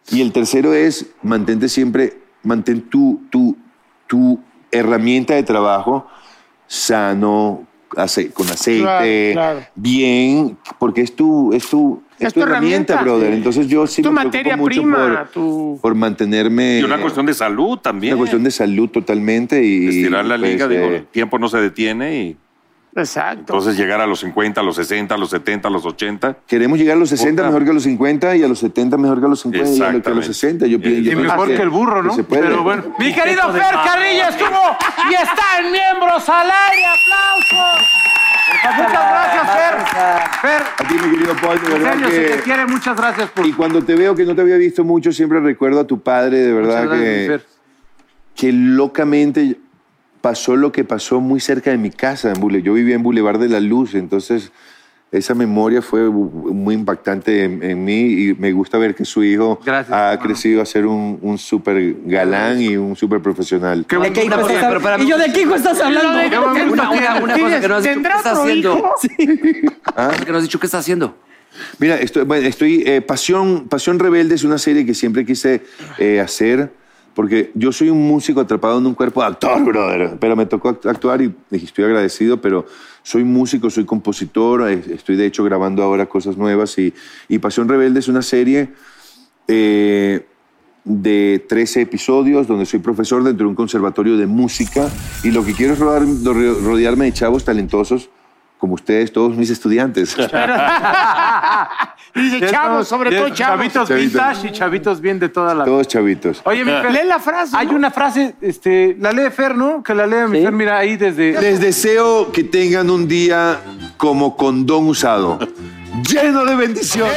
G: Y el tercero es mantente siempre, mantén tu, tu, tu herramienta de trabajo sano, ace- con aceite,
C: Claro, claro.
G: bien, porque es tu, es tu,
C: Es tu herramienta.
G: brother. Entonces yo sí
C: Tu
G: me
C: materia
G: preocupo mucho
C: prima,
G: por,
C: tu-
G: por mantenerme...
B: Y una cuestión de salud también.
G: Una cuestión de salud totalmente y...
B: Estirar la
G: pues,
B: liga, digo,
G: eh,
B: el tiempo no se detiene y
C: Exacto.
B: entonces llegar a los 50, a los 60, a los 70, a los 80.
G: Queremos llegar a los 60
B: Puta.
G: mejor que a los 50 y a los 70 mejor que a los 50 y a lo- que a los
B: Exactamente.
G: 60. Yo, pi- yo
E: Y
G: pienso
E: mejor que el burro, ¿no?
G: se puede.
E: Pero bueno. Mi querido Fer Carrillo estuvo y está en Miembros al Aire. ¡Aplausos! Muchas gracias, Fer. Fer,
G: A ti, mi querido Paul, de
E: en
G: verdad
E: serio, se te
G: que...
E: quiere. Muchas gracias por...
G: Y cuando te veo que no te había visto mucho, siempre recuerdo a tu padre, de verdad
E: Muchas gracias,
G: que,
E: Fer.
G: que locamente pasó lo que pasó muy cerca de mi casa. En Bule- Yo vivía en Boulevard de la Luz, entonces esa memoria fue muy impactante en, en mí y me gusta ver que su hijo
E: Gracias,
G: ha
E: hermano.
G: crecido a ser un, un súper galán y un súper profesional.
E: Qué
D: ¿De qué hijo estás
A: pero.
D: ¿Y yo de qué hijo estás hablando?
E: Gusto
A: Una, una,
E: tienes.
A: una cosa que no has dicho, ¿qué
C: ¿Tendrá
A: estás haciendo?
G: ¿Ah?
A: Cosa que no has dicho, ¿qué estás haciendo?
G: Mira, estoy, bueno, estoy eh, Pasión, Pasión Rebelde es una serie que siempre quise eh, hacer porque yo soy un músico atrapado en un cuerpo de actor, brother. Pero me tocó act- actuar y estoy agradecido, pero soy músico, soy compositor, estoy de hecho grabando ahora cosas nuevas y, y Pasión Rebelde es una serie eh, de 13 episodios donde soy profesor dentro de un conservatorio de música y lo que quiero es rodearme de chavos talentosos como ustedes, todos mis estudiantes.
C: Dice chavos, sobre todo chavos.
E: Chavitos
G: Chavitos.
E: vintage y chavitos bien de toda la...
G: todos chavitos.
E: Oye, mi Fer,
C: Lee la frase.
E: hay
C: ¿no?
E: una frase, este, la lee Fer, ¿no? Que la lea mi
D: Sí.
E: Fer, mira ahí desde...
G: Les deseo que tengan un día como condón usado, lleno de bendiciones.